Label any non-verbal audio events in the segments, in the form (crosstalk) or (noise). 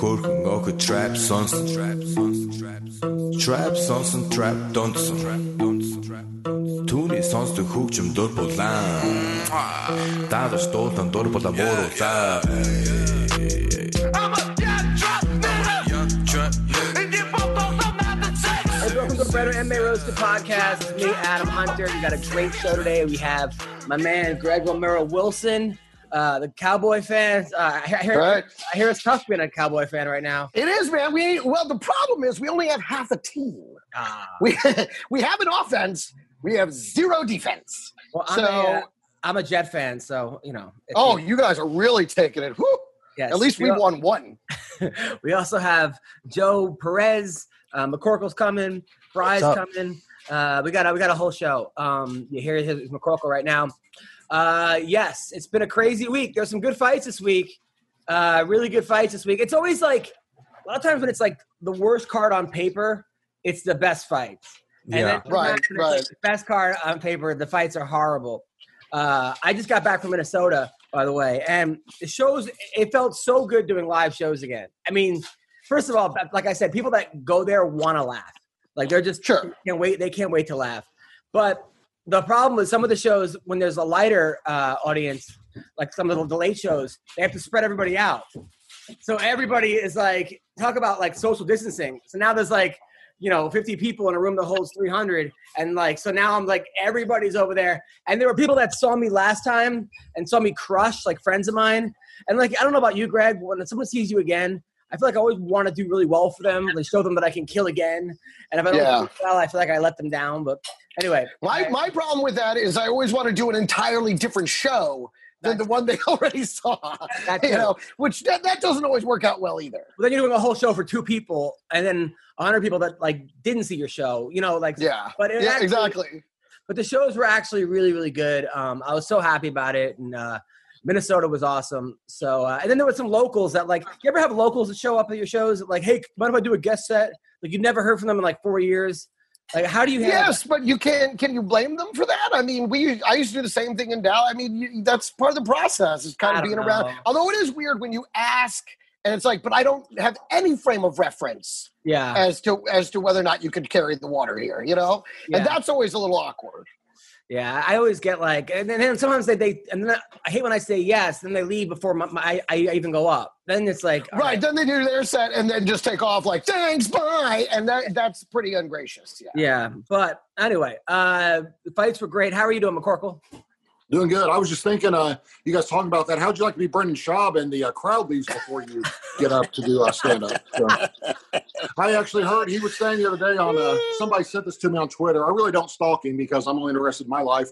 Хөрхөн охид trap сонсон trap сонсон trap trap сонсон trap донсон trap донсон trap Түүний сонсдог хөгжим дур булаан Даадаш дуулан дур булаа мууруулаа Hey, welcome to the Better MMA Roasted Podcast. It's me, Adam Hunter. We got a great show today. We have my man Greg Romero Wilson, uh, the Cowboy fans. Uh, I, hear, Right. I hear it's tough being a Cowboy fan right now. It is, man. We well, the problem is we only have half a team. Ah. We (laughs) we have an offense. We have zero defense. Well, I'm, So- a, uh, I'm a Jet fan, so you know. Oh, you guys are really taking it. Whew. yes. At least we al- won one. (laughs) we also have Joe Perez. Uh, McCorkle's coming. Fry's coming. Uh, we got a, we got a whole show. Um, you hear his McCorkle right now. Uh, yes, it's been a crazy week. There's some good fights this week. Uh, really good fights this week. It's always like a lot of times when it's like the worst card on paper, it's the best fights. And Yeah. then Right, sometimes when it's, like, right. the best card on paper, the fights are horrible. Uh, I just got back from Minnesota, by the way, and the shows. It felt so good doing live shows again. I mean, first of all, like I said, people that go there want to laugh. Like they're just Sure. can't wait. They can't wait to laugh. But the problem with some of the shows when there's a lighter uh, audience, like some of the, late shows, they have to spread everybody out. So everybody is like talk about like social distancing. So now there's like you know 50 people in a room that holds 300 and like so now i'm like everybody's over there and there were people that saw me last time and saw me crush like friends of mine and like i don't know about you greg but when someone sees you again i feel like i always want to do really well for them like show them that i can kill again and if i don't Yeah. do well i feel like i let them down but anyway My my problem with that is I always want to do an entirely different show than the one they (laughs) already saw. That You know, which that, that doesn't always work out well either. But then you're doing a whole show for two people and then 100 people that like didn't see your show you know like Yeah. but Yeah, actually- exactly. but the shows were actually really really good um i was so happy about it and uh minnesota was awesome so uh, and then there were some locals that like you ever have locals that show up at your shows like hey mind if i do a guest set like you've never heard from them in like four years like how do you Yes, but you can can you blame them for that? I mean, we I used to do the same thing in Dallas. I mean, you, that's part of the process. Is kind of being around. Although it is weird when you ask, and it's like, but I don't have any frame of reference yeah as to as to whether or not you could carry the water here. You know, yeah. and that's always a little awkward. Yeah i always get like and then, then sometimes they, they and then i hate when i say yes then they leave before my, my, I, I even go up then it's like right. Then they do their set and then just take off like thanks, bye, and that that's pretty ungracious. Yeah. yeah but anyway uh the fights were great how are you doing mccorkle Doing good. I was just thinking, uh, you guys talking about that. How'd you like to be Brendan Schaub and the uh, crowd leaves before you get up to do uh, stand up? So, I actually heard he was saying the other day on uh, somebody sent this to me on Twitter. I really don't stalk him because I'm only interested in my life.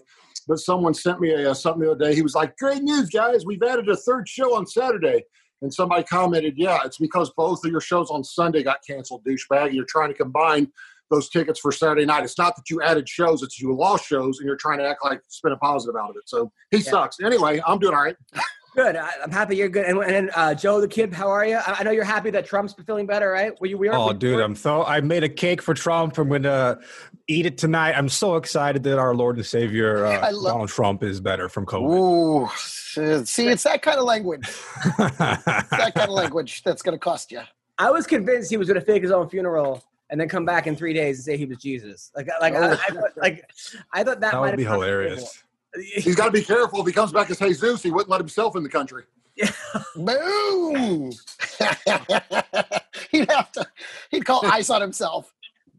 But someone sent me a, uh, something the other day. He was like, "Great news, guys! We've added a third show on Saturday." And somebody commented, "Yeah, it's because both of your shows on Sunday got canceled, douchebag. You're trying to combine those tickets for Saturday night. It's not that you added shows; it's you lost shows, and you're trying to act like spin a positive out of it. So he Yeah. sucks. Anyway, I'm doing all right. (laughs) Good. I, I'm happy you're good. And, and then uh, Joe the kid, how are you? I, I know you're happy that Trump's feeling better, right? Were you? We are, Oh, we- dude, I'm so I made a cake for Trump. I'm gonna eat it tonight. I'm so excited that our Lord and Savior uh, love- Donald Trump is better from COVID. Ooh, see, it's that kind of language. (laughs) That kind of language that's going to cost you. (laughs) I was convinced he was going to fake his own funeral and then come back in three days and say he was Jesus. Like, like, oh, I, I thought, like, (laughs) I thought that, that might would be hilarious. (laughs) He's got to be careful. If he comes back as Jesus, he wouldn't let himself in the country. Yeah. Boom! (laughs) he'd have to. He'd call ice on himself.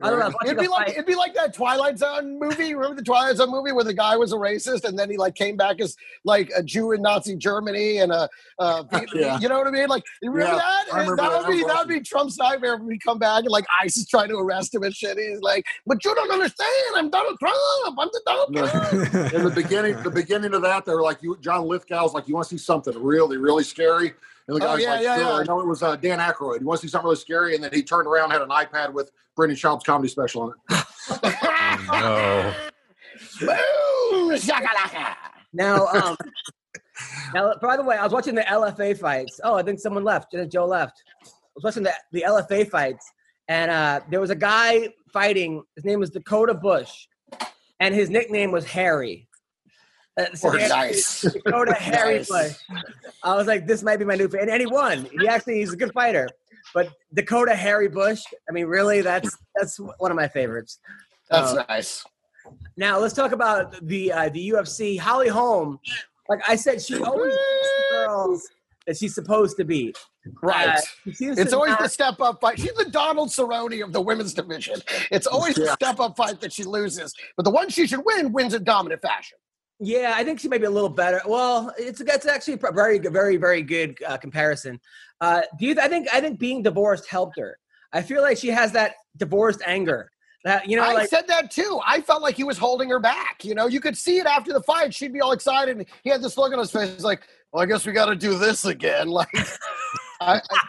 I don't know. I was watching It'd be like fight. it'd be like that Twilight Zone movie. Remember the Twilight Zone movie where the guy was a racist and then he like came back as like a Jew in Nazi Germany and a, uh, (laughs) Yeah. you know what I mean? Like you remember Yeah, that? Remember that would be That that would be Trump's nightmare when we come back and like ICE is trying to arrest him and shit. He's like, but you don't understand. I'm Donald Trump. I'm the Donald Trump. In the beginning, the beginning of that, they were like, "You, John Lithgow's like, you want to see something really, really scary?" And the Oh, yeah, like, yeah, sure. yeah. I know it was uh, Dan Aykroyd. He wants to see something really scary. And then he turned around, had an iPad with Brendan Schaub's comedy special on it. No. (laughs) Boom! Shakalaka! Now, um, now, by the way, I was watching the LFA fights. Oh, I think someone left. Joe left. I was watching the, the LFA fights, and uh, there was a guy fighting. His name was Dakota Bush, and his nickname was Harry. So nice. Dakota Harry Nice. Bush. (laughs) I was like, this might be my new favorite. And he won. He actually, he's a good fighter. But Dakota Harry Bush, I mean, really, that's that's one of my favorites. That's Uh, nice. now let's talk about the uh, the UFC. Holly Holm, like I said, she always beats the (laughs) girls that she's supposed to beat. Right. Uh, It's always not- the step up fight. She's the Donald Cerrone of the women's division. It's always the step up fight that she loses, but the one she should win wins in dominant fashion. Yeah. I think she may be a little better. Well, it's it's actually a very very very good uh, comparison. Uh, do you? I think I think being divorced helped her. I feel like she has that divorced anger. That you know, I like said that too. I felt like he was holding her back. You know, you could see it after the fight. She'd be all excited. And he had this look on his face. He's like, "Well, I guess we got to do this again." (laughs) Like, I, I,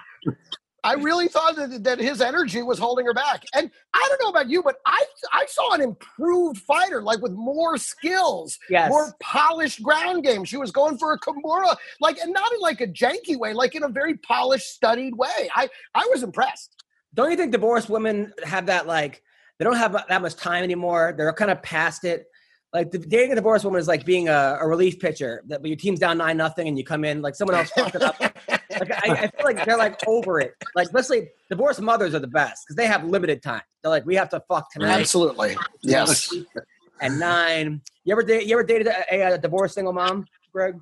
I really thought that, that his energy was holding her back. And I don't know about you, but I I saw an improved fighter, like with more skills, yes. more polished ground game. She was going for a Kimura, like, and not in like a janky way, like in a very polished, studied way. I I was impressed. don't you think divorced women have that like they don't have that much time anymore they're kind of past it like the, dating a divorced woman is like being a, a relief pitcher that your team's down nine nothing and you come in like someone else fucked it up like I, I feel like they're like over it like especially divorced mothers are the best because they have limited time they're like we have to fuck tonight Absolutely, yes. (laughs) And nine you ever date you ever dated a, a, divorced single mom greg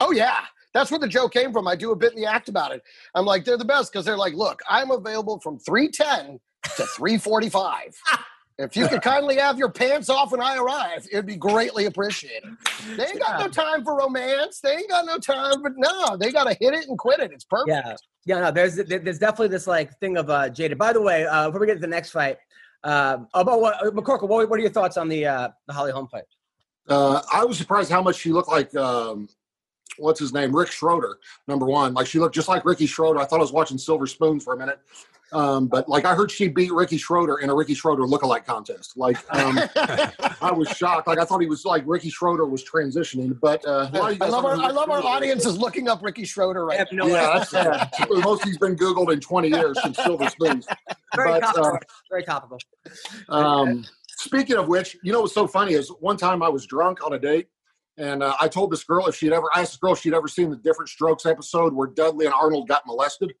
Oh yeah. That's where the joke came from. I do a bit in the act about it. I'm like, they're the best because they're like, look, I'm available from 310 to 345. (laughs) if you could kindly have your pants off when I arrive, it'd be greatly appreciated. They ain't got no time for romance. They ain't got no time, but no, they got to hit it and quit it. It's perfect. Yeah, yeah. No, there's there's definitely this like thing of uh, jaded. By the way, uh, before we get to the next fight, um, about what McCorkle, what, what are your thoughts on the uh, the Holly Holm fight? Uh, I was surprised how much she looked like, um, what's his name? Rick Schroder, number one. Like she looked just like Ricky Schroder. I thought I was watching Silver Spoon for a minute. Um, but like I heard she beat Ricky Schroder in a Ricky Schroder lookalike contest. Like um, (laughs) I was shocked. Like I thought he was like Ricky Schroder was transitioning. But uh, a lot of you I love our I love our Ricky audience is. is looking up Ricky Schroder right now. no Yeah, that's sad. Most he's been Googled in 20 years since Silver Spoons. Very but, topical. uh, Very topical. Um, speaking of which, you know what's so funny is one time I was drunk on a date, and uh, I told this girl if she'd ever I asked this girl if she'd ever seen the Diff'rent Strokes episode where Dudley and Arnold got molested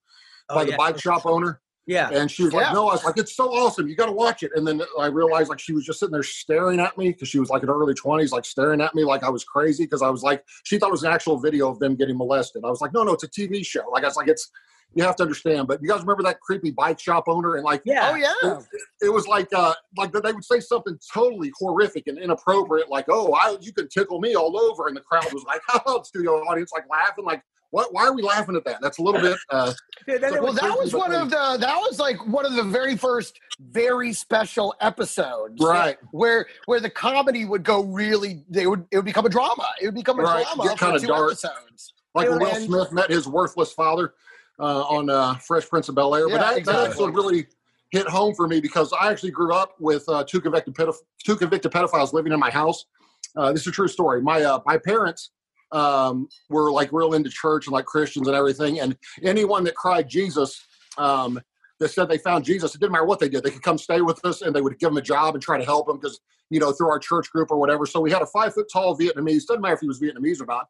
by Oh, the bike shop owner, Yeah. and she was Yeah. like, "No," I was like, "It's so awesome, you got to watch it." And then I realized like she was just sitting there staring at me because she was like in her early twenties, like staring at me like I was crazy because I was like she thought it was an actual video of them getting molested. I was like, "No, no, it's a TV show." Like I was like, "It's." You have to understand, but you guys remember that creepy bike shop owner and like Yeah. Oh yeah. it was like uh like that they would say something totally horrific and inappropriate like oh I, you can tickle me all over and the crowd was like (laughs) oh studio audience like laughing like what why are we laughing at that that's a little bit uh Dude, then there Well, that was one of the that was like one of the very first very special episodes. Right. Where where the comedy would go really they would it would become a drama. It would become a Right, drama get kinda dark. episodes. like when Will And- Smith met his worthless father uh, on uh, Fresh Prince of Bel Air. Yeah, but that, exactly. that episode really hit home for me because I actually grew up with uh, two convicted pedoph- two convicted pedophiles living in my house. Uh, this is a true story. My uh, my parents um, were like real into church and like Christians and everything, and anyone that cried Jesus. Um, that said they found Jesus. It didn't matter what they did. They could come stay with us, and they would give them a job and try to help them because you know through our church group or whatever. So we had a five foot tall Vietnamese. Doesn't matter if he was Vietnamese or not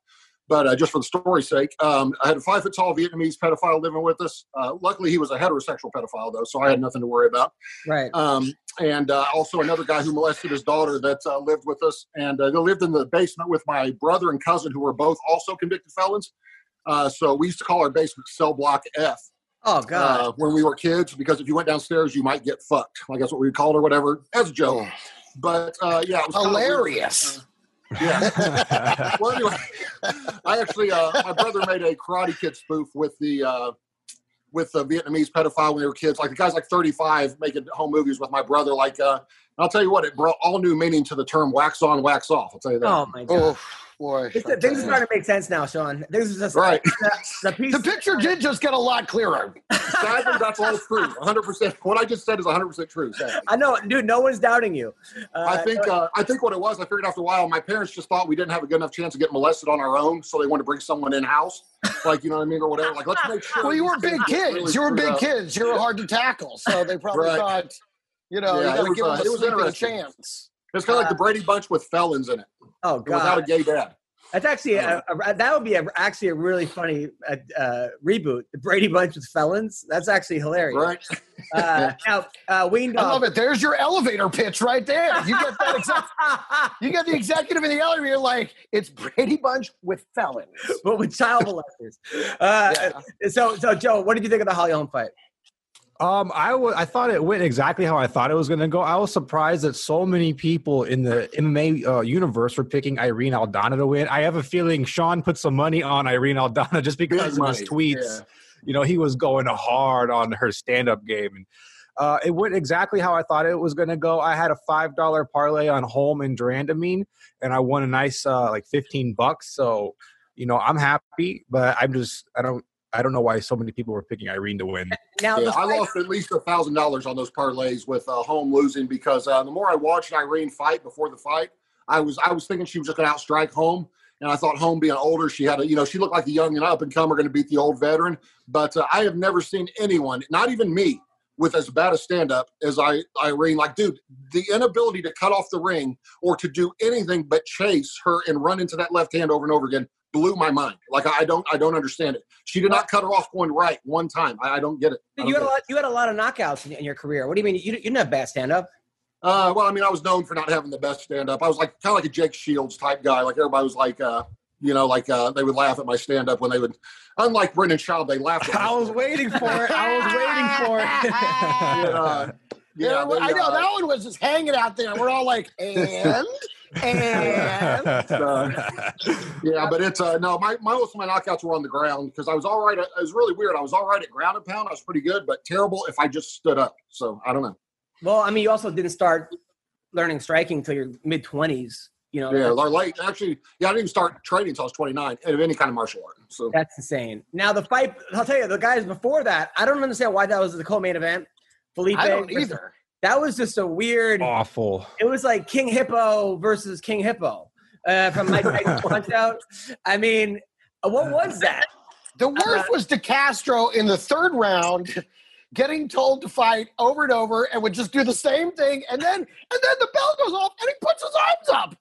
but uh, just for the story's sake, um, I had a five foot tall Vietnamese pedophile living with us. Uh, luckily, he was a heterosexual pedophile, though, so I had nothing to worry about. right. Um, and uh, also another guy who molested his daughter that uh, lived with us. And uh, they lived in the basement with my brother and cousin, who were both also convicted felons. Uh, so we used to call our basement cell block F Oh God. uh, when we were kids, because if you went downstairs, you might get fucked. Like that's what we called or whatever, as a joke. But uh, yeah, it was. Hilarious. Yeah. (laughs) well, anyway, I actually, uh, my brother made a Karate Kid spoof with the uh, with the Vietnamese pedophile when they were kids. Like the guy's like 35, making home movies with my brother. Like, uh, I'll tell you what, it brought all new meaning to the term "wax on, wax off." I'll tell you that. oh my God. Oh, boy. Things things are starting to make sense now, Sean. This is just Right. (laughs) The, the piece. The picture did just get a lot clearer. Sadly, that's all true. 100%. What I just said is 100% true. Sadly. I know, dude. No one's doubting you. Uh, I think uh, I think what it was. I figured after a while, my parents just thought we didn't have a good enough chance to get molested on our own, so they wanted to bring someone in house, like you know what I mean, or whatever. Like let's make sure. Well, you were big kids. really You were big up. kids. You were hard to tackle. So they probably Right. thought, you know, Yeah, you gotta was, give them uh, a it was sleeping interesting. chance. It's kind of like the Brady Bunch with felons in it, oh God! without a gay dad. that's actually a, a, that would be a, actually a really funny uh, uh, reboot. The Brady Bunch with felons. That's actually hilarious. Right? Uh, (laughs) now, uh, Ween I love it. There's your elevator pitch right there. You get that (laughs) exact. You get the executive in the elevator. Like it's Brady Bunch with felons. but with child molesters. Uh, Yeah. So, so Joe, what did you think of the Holly Holm fight? Um, I I thought it went exactly how I thought it was going to go. I was surprised that so many people in the MMA uh, universe were picking Irene Aldana to win. I have a feeling Sean put some money on Irene Aldana just because Big of his tweets. yeah. You know, he was going hard on her stand-up game, and uh, it went exactly how I thought it was going to go. I had a five dollar parlay on Holm and de Randamie, and I won a nice uh, like fifteen bucks. So, you know, I'm happy, but I'm just I don't I don't know why so many people were picking Irene to win. (laughs) Now, Yeah, the I lost at least a thousand dollars on those parlays with uh, Holm losing because uh, the more I watched Irene fight before the fight, I was I was thinking she was just going to outstrike Holm, and I thought Holm being older, she had a you know she looked like the young and up and comer going to beat the old veteran. But uh, I have never seen anyone, not even me, with as bad a stand up as I Irene. Like, dude, the inability to cut off the ring or to do anything but chase her and run into that left hand over and over again blew my mind. Like I don't I don't understand it. She did not cut her off going right one time. I, I don't get it. Don't you had a lot. You had a lot of knockouts in, in your career. What do you mean? You, you didn't have bad stand up. Uh, well, I mean, I was known for not having the best stand up. I was like kind of like a Jake Shields type guy. Like everybody was like, uh, you know, like uh, they would laugh at my stand up when they would. Unlike Brendan Schaub, they laughed. At (laughs) I was waiting for it. I was waiting for it. (laughs) Yeah, (laughs) Yeah, yeah, they, I know uh, that one was just hanging out there. We're all like, and and (laughs) Yeah, but it's uh, no. My, my most of my knockouts were on the ground because I was all right. At, it was really weird. I was all right at ground and pound. I was pretty good, but terrible if I just stood up. So I don't know. Well, I mean, you also didn't start learning striking until your mid twenties. You know, Yeah, or late. Actually, yeah, I didn't even start training until I was 29 of any kind of martial art. So that's insane. Now the fight. I'll tell you, the guys before that, I don't understand why that was the co-main event. Felipe. I don't versus- either. That was just a weird. Awful. It was like King Hippo versus King Hippo uh, from Mike Tyson's Punch Out. I mean, uh, what was that? The worst was DeCastro in the third round, getting told to fight over and over, and would just do the same thing, and then and then the bell goes off, and he puts his arms up.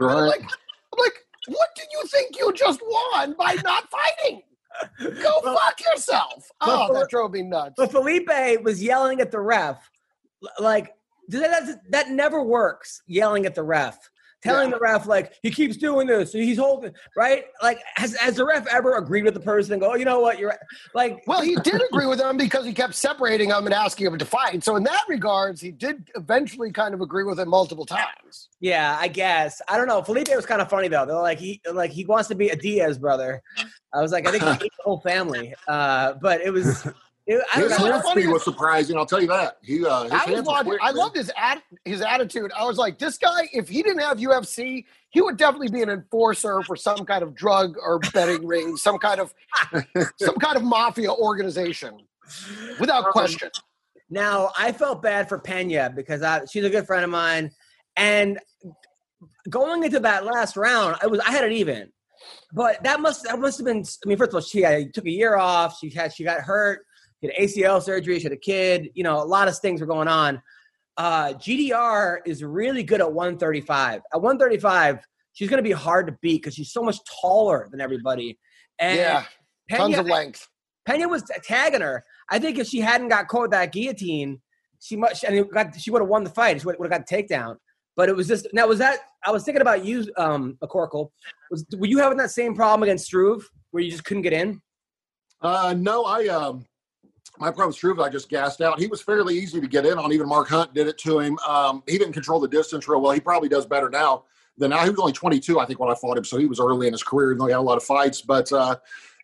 I'm right. like, I'm like, what did you think you just won by not fighting? Go fuck yourself! Oh, that drove me nuts. But Felipe was yelling at the ref, L- like that. That, that never works. Yelling at the ref, telling Yeah. the ref like he keeps doing this, he's holding right. Like has has the ref ever agreed with the person and go, oh, you know what, you're like, Well, he did (laughs) agree with him because he kept separating him and asking him to fight. So in that regards, he did eventually kind of agree with him multiple times. yeah, I guess I don't know. Felipe was kind of funny though. They're like he like he wants to be a Diaz brother. I was like, I think he hates the whole family. Uh, but it was. (laughs) It, I His know. know. speed was surprising. I'll tell you that. He uh, his I was hands watching, quick, I loved his ad, his attitude. I was like, this guy, if he didn't have UFC, he would definitely be an enforcer for some kind of drug or betting ring, some kind of (laughs) some kind of mafia organization, without Um, question. Now I felt bad for Pena because I, she's a good friend of mine, and going into that last round, I was I had it even, but that must that must have been. I mean, first of all, she had, took a year off. She had she got hurt. She had ACL surgery. She had a kid. You know, a lot of things were going on. Uh, GDR is really good at 135. At 135, she's going to be hard to beat because she's so much taller than everybody. And yeah, tons of length. Pena was tagging her. I think if she hadn't got caught with that guillotine, she much and it got, she would have won the fight. She would have got the takedown. But it was just now was that I was thinking about you, um, McCorkle. Was were you having that same problem against Struve where you just couldn't get in? Uh, no, I um, my problem with Struve, I just gassed out. He was fairly easy to get in on. Even Mark Hunt did it to him. Um, he didn't control the distance real well. He probably does better now than now. He was only 22, I think, when I fought him, so he was early in his career. Even though he had a lot of fights, but uh,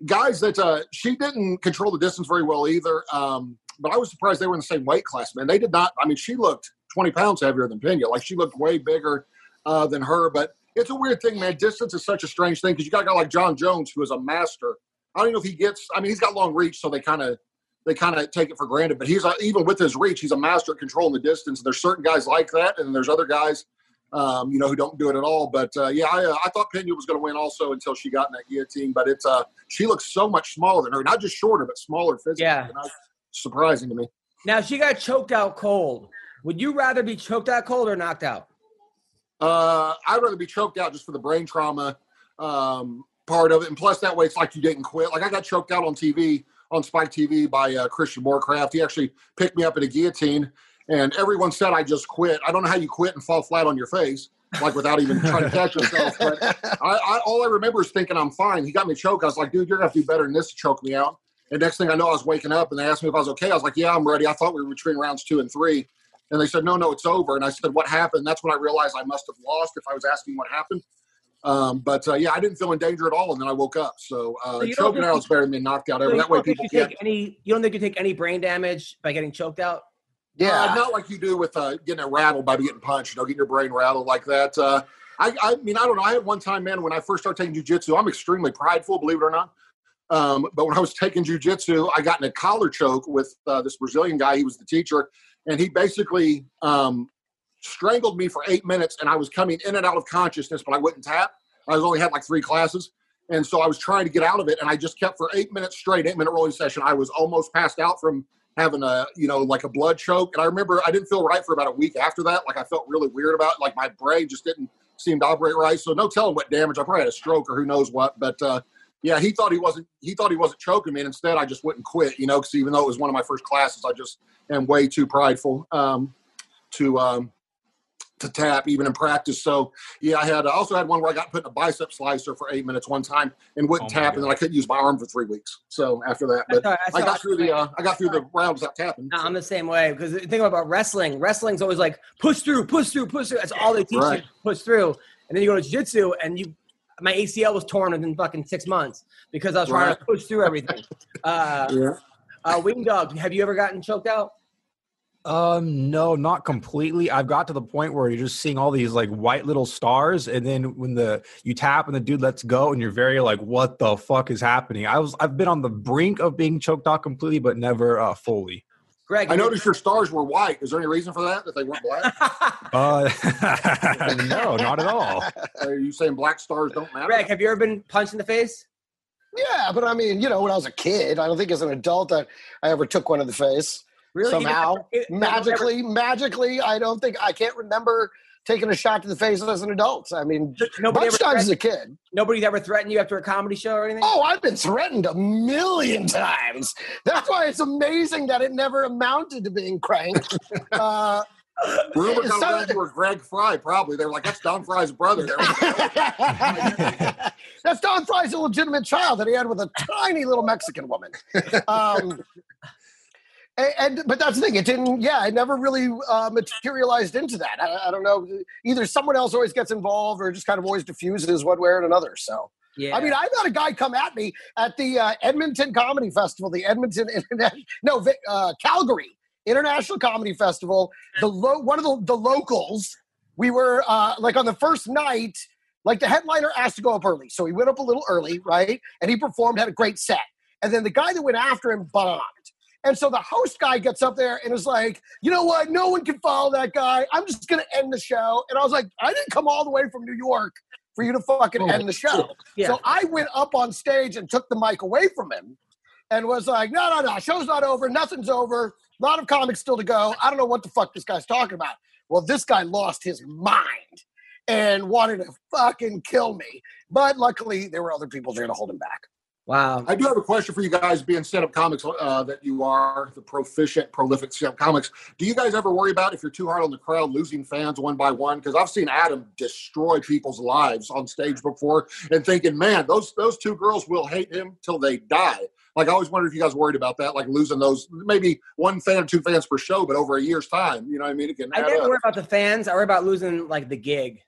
guys that uh, she didn't control the distance very well either. Um, but I was surprised they were in the same weight class. Man, they did not. I mean, she looked 20 pounds heavier than Pena. Like she looked way bigger uh, than her, but. it's a weird thing, man. Distance is such a strange thing because you got a guy like Jon Jones who is a master. I don't know if he gets. I mean, he's got long reach, so they kind of they kind of take it for granted. But he's a, even with his reach, he's a master at controlling the distance. There's certain guys like that, and there's other guys, um, you know, who don't do it at all. But uh, yeah, I, uh, I thought Pena was going to win also until she got in that guillotine. But it's uh, she looks so much smaller than her, not just shorter, but smaller physically. Yeah. Surprising to me. Now she got choked out cold. Would you rather be choked out cold or knocked out? Uh, I'd rather be choked out just for the brain trauma um, part of it, and plus that way it's like you didn't quit. Like I got choked out on TV on Spike TV by uh, Christian Morecraft. He actually picked me up in a guillotine, and everyone said I just quit. I don't know how you quit and fall flat on your face, like without even trying to catch yourself. (laughs) But I, I, all I remember is thinking I'm fine. He got me choked. I was like, dude, you're gonna have to do better than this to choke me out. And next thing I know, I was waking up, and they asked me if I was okay. I was like, yeah, I'm ready. I thought we were between rounds two and three. And they said, no, no, it's over. And I said, what happened? That's when I realized I must have lost if I was asking what happened. Um, but uh, yeah, I didn't feel in danger at all, and then I woke up. So, uh, So choking out is better than being knocked out. Ever you that way, people you can't. take any. You don't think you take any brain damage by getting choked out? Yeah. Uh, not like you do with uh, getting it rattled by getting punched. You know, getting your brain rattled like that. Uh, I, I mean, I don't know. I had one time, man, when I first started taking jujitsu, I'm extremely prideful, believe it or not. Um, but when I was taking jujitsu, I got in a collar choke with uh, this Brazilian guy. He was the teacher, and he basically um, strangled me for eight minutes, and I was coming in and out of consciousness, but I wouldn't tap. I was only had like three classes, and so I was trying to get out of it, and I just kept for eight minutes straight, eight minute rolling session. I was almost passed out from having a you know like a blood choke, and I remember I didn't feel right for about a week after that. Like I felt really weird about it. like my brain just didn't seem to operate right. So no telling what damage. I probably had a stroke or who knows what, but. uh yeah, he thought he wasn't. He thought he wasn't choking me, and instead, I just wouldn't quit. You know, because even though it was one of my first classes, I just am way too prideful um, to um, to tap, even in practice. So, yeah, I had I also had one where I got put in a bicep slicer for eight minutes one time and wouldn't Oh my tap, and then I couldn't use my arm for three weeks. So after that, but That's all right, that's I got through the uh, I got through the rounds without tapping. No, I'm the same way because the thing about wrestling, wrestling's always like push through, push through, push through. That's all they teach Right. you, push through. And then you go to jiu-jitsu and you, my ACL was torn within fucking six months because I was trying to push through everything. (laughs) Uh, yeah. uh, Wing Dog, have you ever gotten choked out? Um, no, not completely. I've got to the point where you're just seeing all these like white little stars, and then when the you tap and the dude lets go, and you're very like, "What the fuck is happening?" I was I've been on the brink of being choked out completely, but never uh, fully. Greg, I noticed your stars were white. Is there any reason for that? That they weren't black? (laughs) Uh, (laughs) no, not at all. Are you saying black stars don't matter? Greg, have you ever been punched in the face? Yeah, but I mean, you know, when I was a kid, I don't think as an adult I, I ever took one in the face. Really? Somehow, never- it- magically, magically, I don't think I can't remember taking a shot to the face as an adult. I mean, Nobody bunch ever times as a kid. nobody's ever threatened you after a comedy show or anything? Oh, I've been threatened a million times. That's why it's amazing that it never amounted to being cranked. (laughs) Uh, Rumor got So- around you were Greg Fry. Probably they were like, "That's Don Frye's brother." (laughs) (laughs) That's Don Frye's illegitimate child that he had with a tiny little Mexican woman. Um, and, and- but that's the thing; it didn't. Yeah, it never really uh, materialized into that. I, I don't know. Either someone else always gets involved, or just kind of always diffuses one way or another. So, yeah. I mean, I've had a guy come at me at the uh, Edmonton Comedy Festival, the Edmonton no uh, Calgary International Comedy Festival. The lo- one of the, the locals. We were uh, like on the first night. Like the headliner asked to go up early, so he went up a little early, right? And he performed, had a great set. And then the guy that went after him bombed. And so the host guy gets up there and is like, you know what? No one can follow that guy. I'm just going to end the show. And I was like, I didn't come all the way from New York for you to fucking oh, end the show. Yeah. So I went up on stage and took the mic away from him and was like, no, no, no, show's not over. Nothing's over. A lot of comics still to go. I don't know what the fuck this guy's talking about. Well, this guy lost his mind and wanted to fucking kill me. But luckily, there were other people there to hold him back. Wow. I do have a question for you guys, being stand-up comics uh, that you are, the proficient, prolific stand-up comics. Do you guys ever worry about if you're too hard on the crowd, losing fans one by one? Because I've seen Adam destroy people's lives on stage before, and thinking, man, those those two girls will hate him till they die. Like I always wonder if you guys worried about that, like losing those maybe one fan, or two fans per show, but over a year's time. You know what I mean? It can I add never up. worry about the fans. I worry about losing like the gig.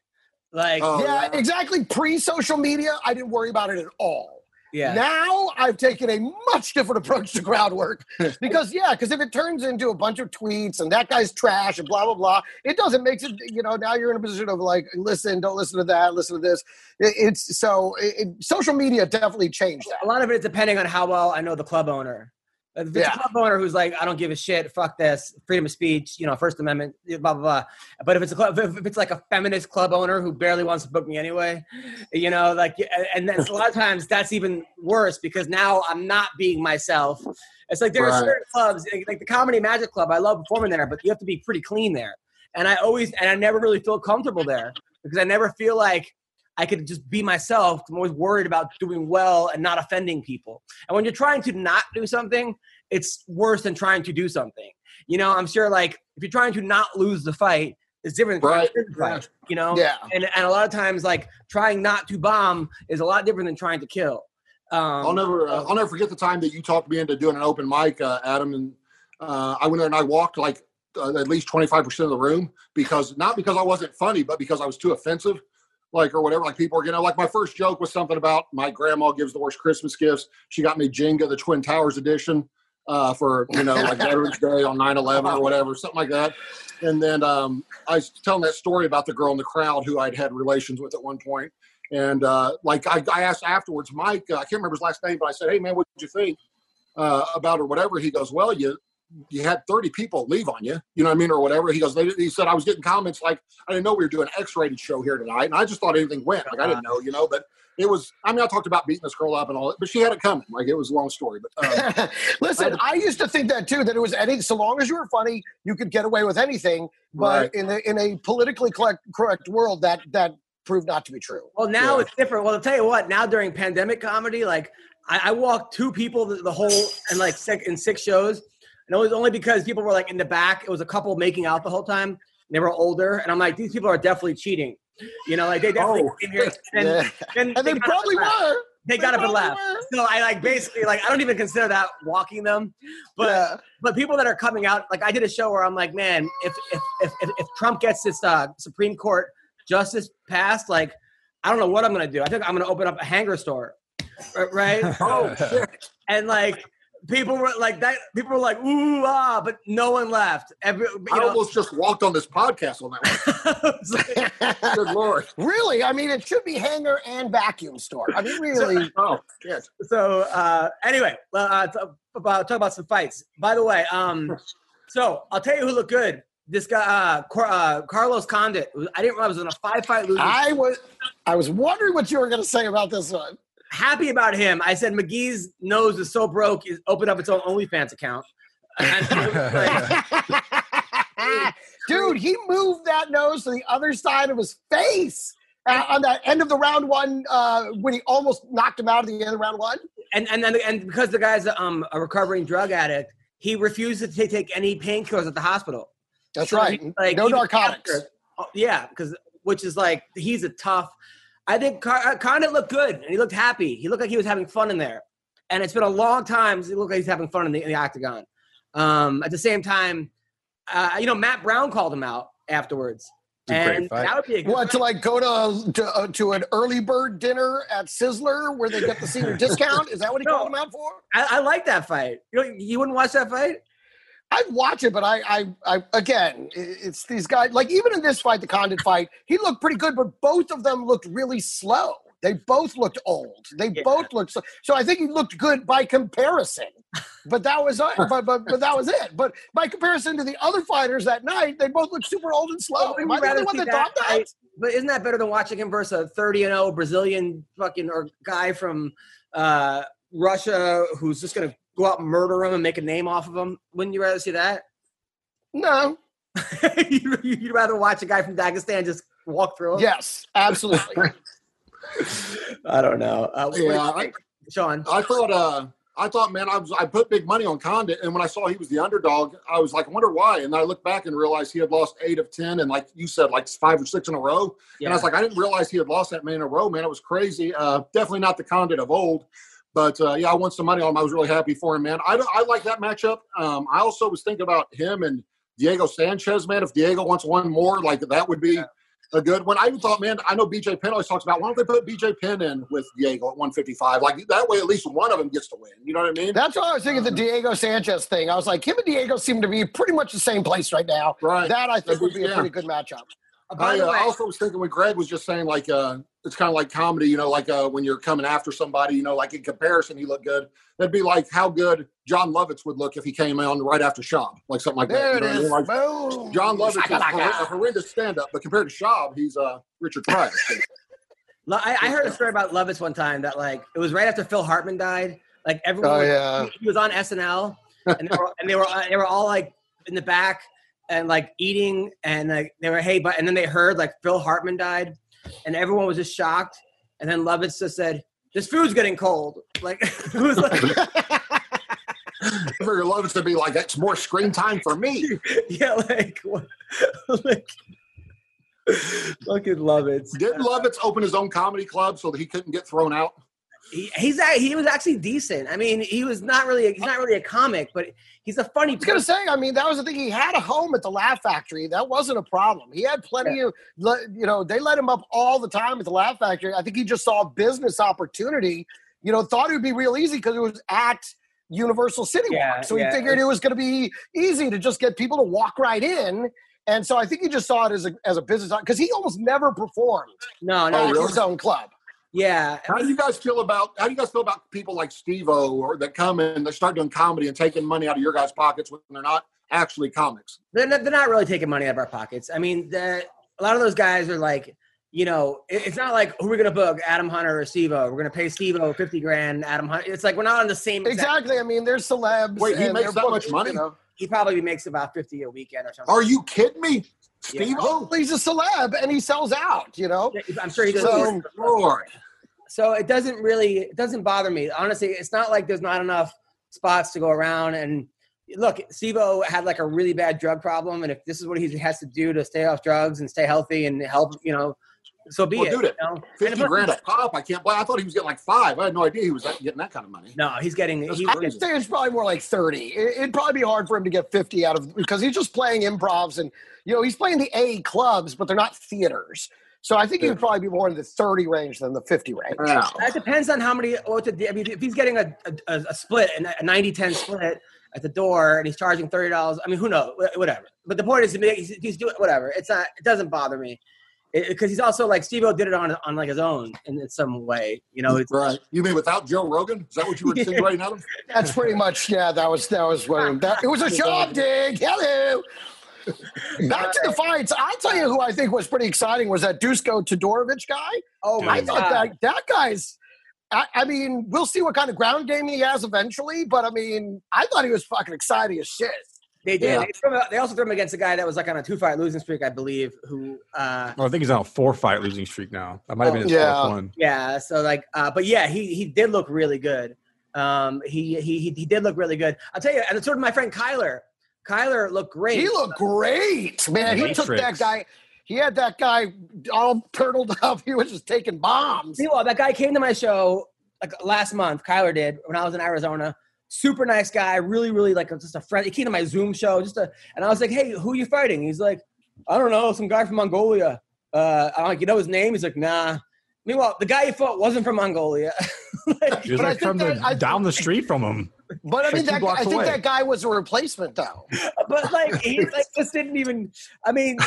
Like, Oh, yeah, exactly. Pre social media, I didn't worry about it at all. Yeah. Now I've taken a much different approach to crowd work (laughs) because yeah, because if it turns into a bunch of tweets and that guy's trash and blah blah blah, it doesn't make it. You know, now you're in a position of like, listen, don't listen to that, listen to this. It, it's so it, it- social media definitely changed that. a lot of it is depending on how well I know the club owner. Uh, if it's Yeah. a club owner who's like, I don't give a shit, fuck this, freedom of speech, you know, First Amendment, blah blah blah. But if it's a club, if it's like a feminist club owner who barely wants to book me anyway, you know, like, and then a lot of (laughs) times that's even worse because now I'm not being myself. It's like there are certain clubs, like the Comedy Magic Club. I love performing there, but you have to be pretty clean there. And I always, and I never really feel comfortable there because I never feel like I could just be myself. I'm always worried about doing well and not offending people. And when you're trying to not do something, it's worse than trying to do something. You know, I'm sure like if you're trying to not lose the fight, it's different than trying Right. fight. You know, Yeah. and and a lot of times like trying not to bomb is a lot different than trying to kill. Um, I'll never, uh, I'll never forget the time that you talked me into doing an open mic, uh, Adam, and uh, I went there and I walked like uh, at least twenty five percent of the room because not because I wasn't funny, but because I was too offensive, like or whatever. Like people are, you know, like my first joke was something about my grandma gives the worst Christmas gifts. She got me Jenga, the Twin Towers edition, uh, for you know like Veterans Day on 9-11 or whatever, something like that. And then um, I was telling that story about the girl in the crowd who I'd had relations with at one point. And uh, like I, I asked afterwards, Mike, uh, I can't remember his last name, but I said, "Hey man, what did you think uh, about or whatever?" He goes, "Well, you you had 30 people leave on you, you know what I mean, or whatever." He goes, they, "He said I was getting comments like I didn't know we were doing an X-rated show here tonight, and I just thought anything went. Like I didn't know, you know, but it was. I mean, I talked about beating this girl up and all that, but she had it coming. Like it was a long story, but uh, (laughs) Listen, I used to think that too. That it was any so long as you were funny, you could get away with anything. But Right. in a, in a politically correct, correct world, that that proved not to be true. Well, now Yeah. it's different. Well, I'll tell you what. Now during pandemic comedy, like I, I walked two people the, the whole and like six in six shows, and it was only because people were like in the back. It was a couple making out the whole time. And they were older, and I'm like, these people are definitely cheating. You know, like they definitely Oh. came here and, (laughs) Yeah. and, And they got up probably and left. were. They got up and left. were. So I like basically like I don't even consider that walking them, but Yeah. but people that are coming out like I did a show where I'm like, man, if if if if, if Trump gets this uh, Supreme Court justice passed, like I don't know what I'm gonna do. I think I'm gonna open up a hanger store, right? (laughs) oh shit, and like people were like that. People were like ooh ah, but no one left. Every you I know, almost just walked on this podcast on that one. (laughs) it's like- (laughs) Good lord. really? I mean, it should be hanger and vacuum store. I mean, really. (laughs) Oh shit. so uh, anyway, uh, t- about talk about some fights. By the way, um, so I'll tell you who looked good. This guy, uh, Cor- uh, Carlos Condit. I didn't realize was in a five fight losing. I was I was wondering what you were going to say about this one. Happy about him. I said McGee's nose is so broke. He's opened up its own OnlyFans account. (laughs) And it was like, (laughs) Dude, he moved that nose to the other side of his face uh, on that end of the round one uh, when he almost knocked him out at the end of round one. and and then and because the guy's um, a recovering drug addict, he refused to take, take any painkillers at the hospital. That's So right. he, like, no narcotics. after- oh, yeah, because which is like he's a tough. I think Car- uh, Condit looked good and he looked happy. He looked like he was having fun in there, and it's been a long time. since He looked like he's having fun in the, in the octagon. Um, at the same time, uh, you know, Matt Brown called him out afterwards, It's and that would be a good What to like go to to, uh, to an early bird dinner at Sizzler where they get the senior (laughs) discount? Is that what he No. called him out for? I, I like that fight. You know, you wouldn't watch that fight? I'd watch it, but I, I, I, again, it's these guys. Like even in this fight, the Condit fight, he looked pretty good, but both of them looked really slow. They both looked old. They Yeah. both looked so. So I think he looked good by comparison. But that was, uh, but, but, but that was it. But by comparison to the other fighters that night, they both looked super old and slow. Well, Am I the rather one that that thought that? fight. But isn't that better than watching him versus a 30 and 0 Brazilian fucking or guy from uh, Russia who's just gonna go out and murder him and make a name off of him? Wouldn't you rather see that? No. (laughs) you'd rather watch a guy from Dagestan just walk through him? Yes, absolutely. (laughs) I don't know. Uh, Yeah, I, Sean. I thought, uh, I thought, man, I was, I put big money on Condit, and when I saw he was the underdog, I was like, I wonder why. And I looked back and realized he had lost eight of ten, and like you said, like five or six in a row. And I was like, I didn't realize he had lost that many in a row, man. It was crazy. Uh, definitely not the Condit of old, but uh, yeah, I won some money on him. I was really happy for him, man. I I like that matchup. Um, I also was thinking about him and Diego Sanchez, man. If Diego wants one more, like that would be. a good one. I even thought, man, I know BJ Penn always talks about why don't they put BJ Penn in with Diego at 155? Like that way, at least one of them gets to win. You know what I mean? That's what I was thinking. The Diego Sanchez thing. I was like, him and Diego seem to be pretty much the same place right now. Right. That I think would be a pretty good matchup. Uh, by I the uh, way, also was thinking when Greg was just saying like uh, it's kind of like comedy, you know, like uh, when you're coming after somebody, you know, like in comparison, he looked good. That'd be like how good Jon Lovitz would look if he came on right after Schaub, like something like There that. it you know is. Like, Boom. Jon Lovitz is Shakalaka. a horrendous stand-up, but compared to Schaub, he's uh, Richard Pryor. (laughs) Lo- I, I heard a story about Lovitz one time that like it was right after Phil Hartman died. Like everyone, Oh yeah. he, he was on SNL, and they were, and they were uh, they were all like in the back and like eating, and like they were hey, but and then they heard like Phil Hartman died, and everyone was just shocked. And then Lovitz just said, "This food's getting cold." Like (laughs) it was like, figure Lovitz to be like, that's more screen time for me. (laughs) yeah, like what, (laughs) like fucking Lovitz. Didn't Lovitz open his own comedy club so that he couldn't get thrown out? He, he's he was actually decent. I mean, he was not really he's not really a comic, but he's a funny. I was gonna say, I mean, that was the thing. He had a home at the Laugh Factory. That wasn't a problem. He had plenty of, you know, they let him up all the time at the Laugh Factory. I think he just saw a business opportunity. You know, thought it would be real easy because it was at Universal City Yeah, Walk. So yeah. he figured it was going to be easy to just get people to walk right in. And so I think he just saw it as a as a business because he almost never performed No, no, at really? his own club. Yeah. I How do you guys feel about how do you guys feel about people like Steve O or that come and they start doing comedy and taking money out of your guys' pockets when they're not actually comics? they're not, they're not really taking money out of our pockets. I mean, the, a lot of those guys are like, you know, it- it's not like who we're gonna book, Adam Hunter or Steve-O. We're gonna pay Steve-O fifty grand, Adam Hunter. It's like we're not on the same. exact- Exactly. I mean, there's celebs. Wait, he and makes they're that much money? you know. He probably makes about fifty a weekend or something. Are you kidding me? Yeah. Steve Well, O? he's a celeb and he sells out, you know? I'm sure he does. So- Lord. So it doesn't really it doesn't bother me honestly it's not like there's not enough spots to go around and look Steve-O had like a really bad drug problem and if this is what he has to do to stay off drugs and stay healthy and help you know so be Well, it dude, you know? 50 if- grand a pop. I can't believe I thought he was getting like five. I had no idea he was getting that kind of money. no he's getting That's he, I would say it's probably more like 30. It- It'd probably be hard for him to get 50 out of because he's just playing improvs and, you know, he's playing the A clubs, but they're not theaters. So I think he would probably be more in the 30 range than the 50 range. Wow. that depends on how many what the, I mean if he's getting a, a, a split a 90-10 split at the door and he's charging $30 I mean who knows whatever but the point is he's, he's doing whatever it's not it doesn't bother me because he's also like Steve-O did it on on like his own in, in some way you know it's Right. You mean without Joe Rogan? Is that what you were insinuating out of? That's pretty much, yeah, that was, that was what, that, it was a job dig. Hello. (laughs) Back to the fights. I'll tell you who I think was pretty exciting was that Dusko Todorovic guy. Oh my I thought that that guy's. I, I mean, we'll see what kind of ground game he has eventually, but I mean, I thought he was fucking exciting as shit. They did. Yeah. They, threw him, they also threw him against a guy that was like on a two fight losing streak, I believe. Who, uh, Oh, I think he's on a four fight losing streak now. That might have been his Yeah. fourth one. yeah. So like, uh, but yeah, he he did look really good. Um, he he he, he did look really good. I'll tell you, and so did my friend Kyler. Kyler looked great. He looked great, man. He took that guy. He had that guy all turtled (laughs) up. He was just taking bombs. Meanwhile, that guy came to my show like last month. Kyler did when I was in Arizona. Super nice guy, really, really like just a friend. He came to my Zoom show, just a, and I was like, "Hey, who are you fighting?" He's like, "I don't know, some guy from Mongolia." Uh, I'm like, "You know his name?" He's like, "Nah." Meanwhile, the guy he fought wasn't from Mongolia. (laughs) Like, He was I like think from the I- down the street from him. But I mean, Like that, I think away. that guy was a replacement, though. (laughs) but like he like just didn't even. I mean,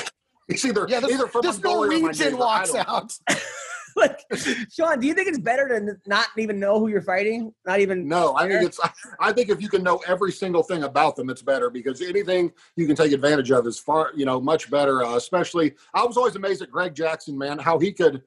it's either, Yeah, this, either from this or Norwegian walks out. (laughs) (laughs) like Sean, do you think it's better to not even know who you're fighting? Not even. No, I think it's. I think if you can know every single thing about them, it's better because anything you can take advantage of is far, you know, much better. Uh, especially, I was always amazed at Greg Jackson, man, how he could.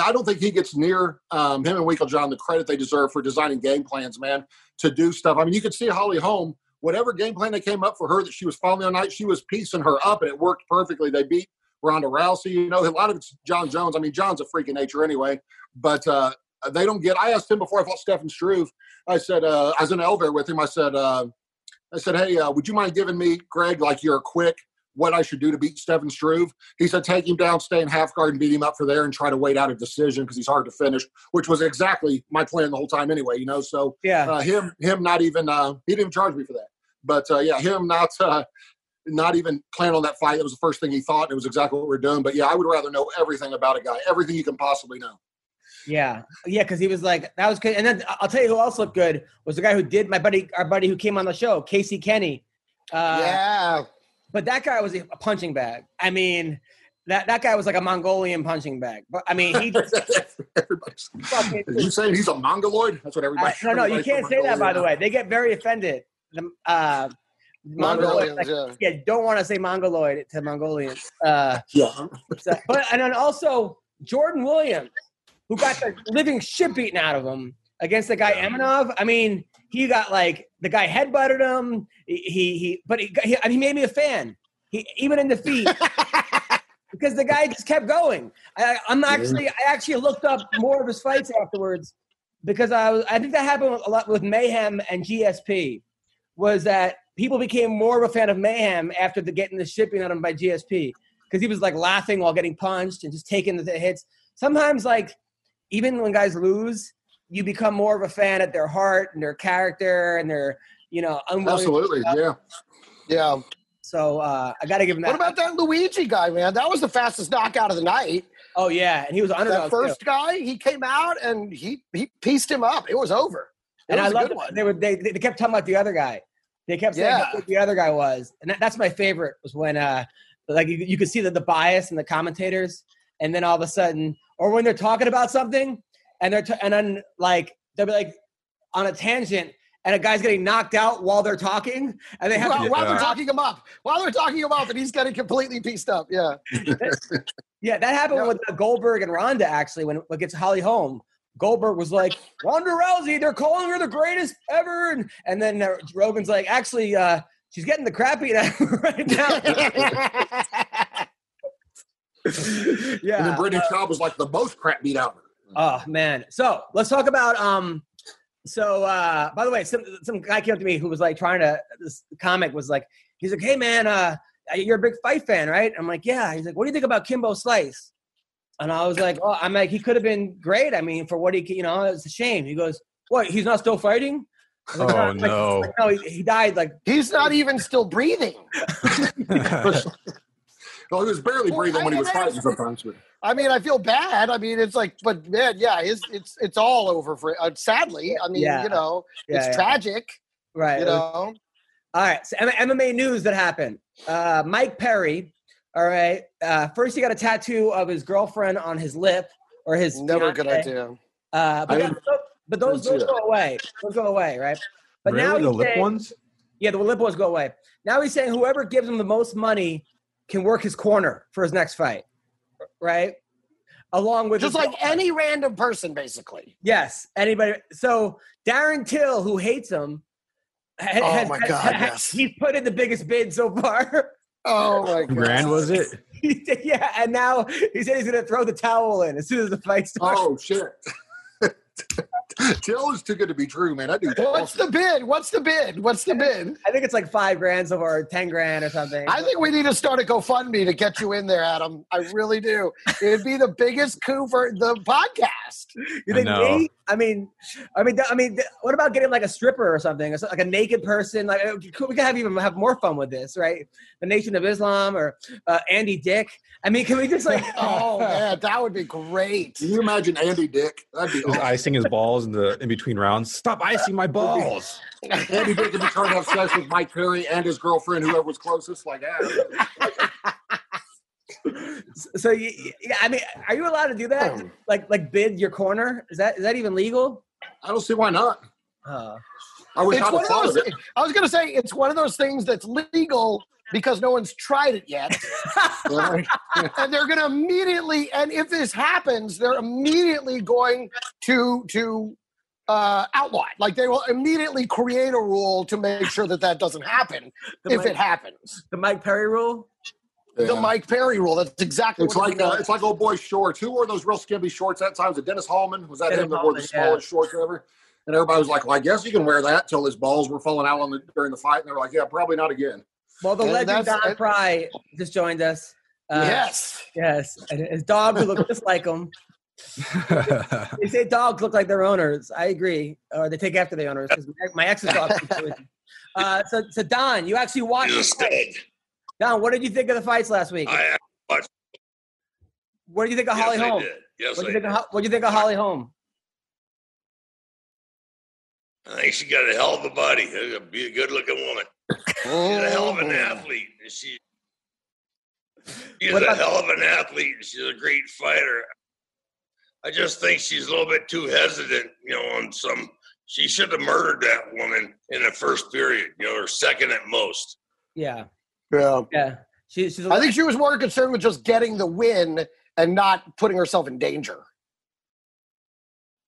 I don't think he gets near um, him and Winkeljohn the credit they deserve for designing game plans, man, to do stuff. I mean, you could see Holly Holm, whatever game plan they came up for her that she was following other night, she was piecing her up, and it worked perfectly. They beat Ronda Rousey. You know, a lot of it's Jon Jones. I mean, Jon's a freak of nature anyway, but uh, they don't get. I asked him before I fought Stefan Struve. I said, uh, I was in the elevator with him. I said, uh, I said, hey, uh, would you mind giving me, Greg, like your quick what I should do to beat Stefan Struve? He said, take him down, stay in half guard, and beat him up for there, and try to wait out a decision because he's hard to finish, which was exactly my plan the whole time anyway. You know, so Yeah. uh, him him not even uh, he didn't charge me for that, but uh, yeah, him not. Uh, not even plan on that fight. It was the first thing he thought. And it was exactly what we are doing. But yeah, I would rather know everything about a guy, everything you can possibly know. Yeah, yeah, because he was like that was good. And then I'll tell you who else looked good was the guy who did my buddy, our buddy who came on the show, Casey Kenney. Uh, yeah. But that guy was a punching bag. I mean, that that guy was like a Mongolian punching bag. But I mean, he (laughs) just Everybody's. fucking. You saying he's a mongoloid? That's what everybody. I- no, no, you can't a say that. By the way, they get very offended. The uh, Mongoloid, Mongolians, like, yeah. yeah, don't want to say Mongoloid to Mongolians. Uh, Yeah. so- but and then also Jordan Williams, who got the living shit beaten out of him against the guy Eminov. I mean, he got like the guy headbutted him. He he, but he, he, he made me a fan. He even in defeat (laughs) because the guy just kept going. I, I'm actually I actually looked up more of his fights afterwards because I was I think that happened a lot with Mayhem and GSP was that people became more of a fan of Mayhem after the getting the shipping on him by GSP because he was like laughing while getting punched and just taking the hits. Sometimes like even when guys lose, you become more of a fan at their heart and their character and their you know Absolutely. Yeah. Yeah. So uh, I got to give him that. What about that Luigi guy, man? That was the fastest knockout of the night. Oh yeah, and he was an underdog That too. first guy, he came out and he he pieced him up. It was over. It and I was a love they were they, they kept talking about the other guy. They kept saying Yeah. the other guy was, and that, that's my favorite. Was when uh like you, you could see that the bias in the commentators, and then all of a sudden, or when they're talking about something, and they're t- and then like they'll be like on a tangent, and a guy's getting knocked out while they're talking, and they have While, to, while they're talking him up, while they're talking him up, and he's getting completely pieced up. Yeah. (laughs) yeah, that happened Yeah. with uh, Goldberg and Ronda actually when it gets Holly Holm. Goldberg was like, Ronda Rousey, they're calling her the greatest ever. And, and then uh, Rogan's like, actually, uh, she's getting the crap beat (laughs) out of right now. (laughs) yeah, And then yeah. Brittany Schaub was like the most crap beat out of her. Oh, man. So let's talk about. um. So, uh, by the way, some, some guy came up to me who was like trying to, this comic was like, he's like, hey, man, uh, you're a big fight fan, right? I'm like, yeah. He's like, what do you think about Kimbo Slice? And I was like, oh, I'm like, he could have been great. I mean, for what he, you know, it's a shame. He goes, what? He's not still fighting? Like, Oh, no. like, no, he, he died. Like, he's not (laughs) even still breathing. (laughs) (laughs) Well, he was barely Well, breathing when he was I- fighting sometimes. But I mean, I feel bad. I mean, it's like, but man, yeah, it's it's it's all over for. Uh, sadly, I mean, Yeah. you know, yeah, it's yeah. tragic. right? You know, All right, so M- MMA news that happened. Uh, Mike Perry. All right. Uh, first, he got a tattoo of his girlfriend on his lip or his. never a good fiancée. idea. Uh, but, that- but those those go away. Those go away, right? But now really? he's the lip saying- ones? Yeah, the lip ones go away. Now he's saying whoever gives him the most money can work his corner for his next fight, right? Along with Just his like any random person, basically. Yes, anybody. So Darren Till, who hates him, ha- Oh my has- God, has- yes. he's put in the biggest bid so far. (laughs) Oh my god! Grand was it? (laughs) Yeah, and now he said he's going to throw the towel in as soon as the fight starts. oh shit. (laughs) Till is too good to be true, man. That dude. What's the bid? What's the bid? What's the bid? I think it's like five grand so far, or ten grand or something. I think we need to start a GoFundMe to get you in there, Adam. I really do. It'd be the biggest coup for the podcast. you I think know. me? I mean, I mean, I mean, what about getting like a stripper or something, or like a naked person? Like uh, we could have even have more fun with this, right? The Nation of Islam or uh, Andy Dick. I mean, can we just like? (laughs) Oh man, that would be great. Can you imagine Andy Dick? That'd be He was awesome. Icing his balls in the in between rounds. Stop icing my balls. Andy Dick would be trying to with Mike Perry and his girlfriend, whoever was closest. Like, ah, So you, yeah, I mean, are you allowed to do that? Like, like bid your corner? Is that is that even legal? I don't see why not. Uh, I wish I'd one have of thought those. I was gonna say it's one of those things that's legal because no one's tried it yet, (laughs) (laughs) and they're gonna immediately. And if this happens, they're immediately going to to uh, outlaw it. Like they will immediately create a rule to make sure that that doesn't happen (laughs) the, if Mike, it happens. the Mike Perry rule. The Mike Perry rule. That's exactly It's what like uh, it's like old boy shorts. Who wore those real skimpy shorts that time? Was it Dennis Hallman? Was that Dennis him that wore the Hallman, yeah. smallest shorts ever? And everybody was like, "Well, I guess you can wear that till his balls were falling out on the during the fight." And they were like, "Yeah, probably not again." Well, the And legend that's- Don Frye just joined us. Uh, yes. yes, and his dogs look just like him. (laughs) They say dogs look like their owners. I agree, or they take after the owners. Because my, my ex's dog. (laughs) Uh, so, so Don, you actually watched. the fight. Don, what did you think of the fights last week? I watched. what did you think of Yes, Holly I Holm? did. Yes, What I do you think did. of What do you think of Holly Holm? I think she got a hell of a body. She's a be- good-looking woman. She's a hell of an oh. athlete. She, she's What a hell of an athlete. and She's a great fighter. I just think she's a little bit too hesitant, you know, on some. She should have murdered that woman in the first period, you know, or second at most. Yeah, Yeah. yeah. She, she's. A, I think she was more concerned with just getting the win and not putting herself in danger.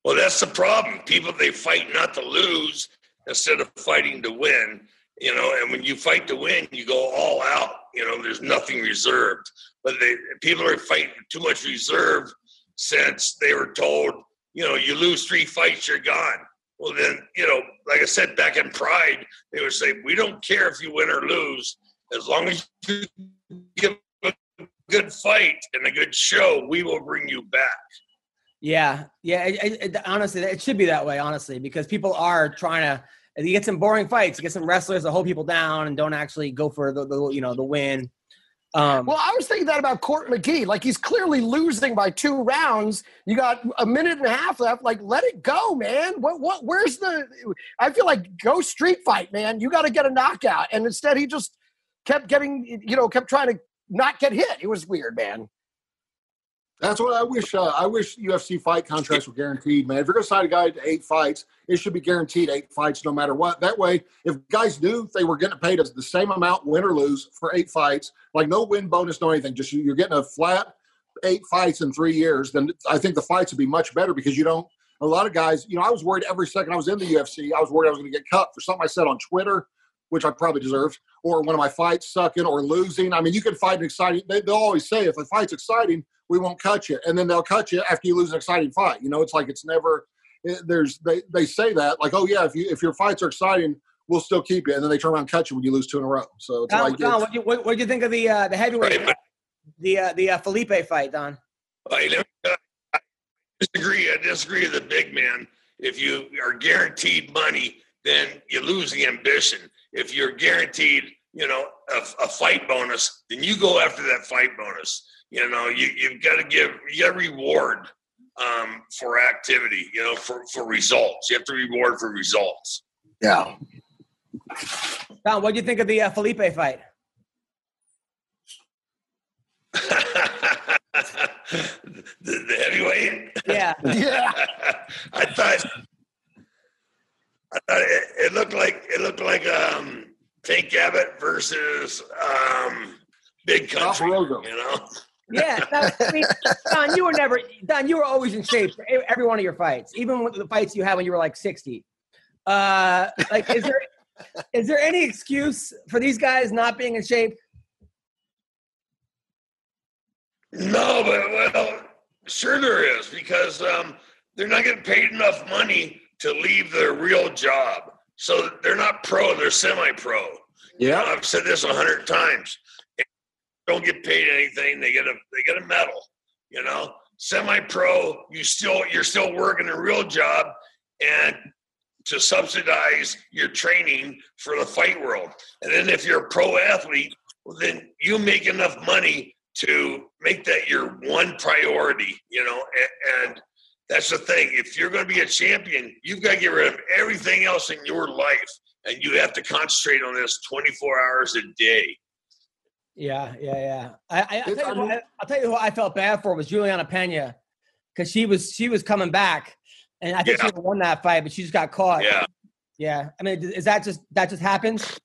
Well, that's the problem. People they fight not to lose instead of fighting to win. You know, and when you fight to win, you go all out. You know, there's nothing reserved. But they people are fighting too much reserve since they were told, you know, you lose three fights, you're gone. Well, then, you know, like I said back in Pride, they would say, we don't care if you win or lose, as long as you give a good fight and a good show, we will bring you back. yeah, yeah. It, it, honestly, it should be that way. Honestly, because people are trying to. You get some boring fights. You get some wrestlers that hold people down and don't actually go for the, the you know the win. Um, Well, I was thinking that about Court McGee. Like he's clearly losing by two rounds. You got a minute and a half left. Like, let it go, man. What? What? Where's the? I feel like go street fight, man. You got to get a knockout, and instead he just kept getting, you know, kept trying to not get hit. It was weird, man. That's what I wish. Uh, I wish UFC fight contracts were guaranteed, man. If you're going to sign a guy to eight fights, it should be guaranteed eight fights no matter what. That way, if guys knew they were getting paid the same amount, win or lose, for eight fights, like no win bonus, no anything, just you- you're getting a flat eight fights in three years, then I think the fights would be much better because you don't. A lot of guys, you know, I was worried every second I was in the UFC. I was worried I was going to get cut for something I said on Twitter, which I probably deserved, or one of my fights sucking or losing. I mean, you can fight an exciting. They, they'll always say if a fight's exciting, we won't cut you, and then they'll cut you after you lose an exciting fight. You know, it's like it's never. it- there's they they say that like, oh yeah, if you if your fights are exciting, we'll still keep you, and then they turn around and cut you when you lose two in a row. So it's Don, like Don, it's- what do you what, what do you think of the uh, the heavyweight, Right, the uh, the uh, Felipe fight, Don? I I disagree. I disagree with the big man. If you are guaranteed money, then you lose the ambition. If you're guaranteed, you know, a, a fight bonus, then you go after that fight bonus. You know, you you've got to give you got to reward um, for activity. You know, for for results. You have to reward for results. Yeah. Don, what do you think of the uh, Felipe fight? (laughs) the, the heavyweight. Yeah, (laughs) Yeah. I thought I thought it, it looked like it looked like um Tank Abbott versus um Big Country. You know, yeah. Don, I mean, Don, you were never Don. You were always in shape for every one of your fights, even with the fights you had when you were like sixty. Uh, like, is there is there any excuse for these guys not being in shape? no, but well, sure there is because um they're not getting paid enough money to leave their real job, so they're not pro; they're semi-pro. yeah. I've said this a hundred times. Don't get paid anything. They get a they get a medal. You know, semi-pro. You still you're still working a real job, and to subsidize your training for the fight world. And then if you're a pro athlete, well, then you make enough money to make that your one priority. You know, and, and that's the thing. If you're going to be a champion, you've got to get rid of everything else in your life and you have to concentrate on this 24 hours a day. Yeah, yeah, yeah. I, I, I'll, tell you I who I, I'll tell you who I felt bad for was Julianna Peña because she was she was coming back, and I think she Yeah. have won that fight, but she just got caught. Yeah. yeah. I mean, is that just that just happens?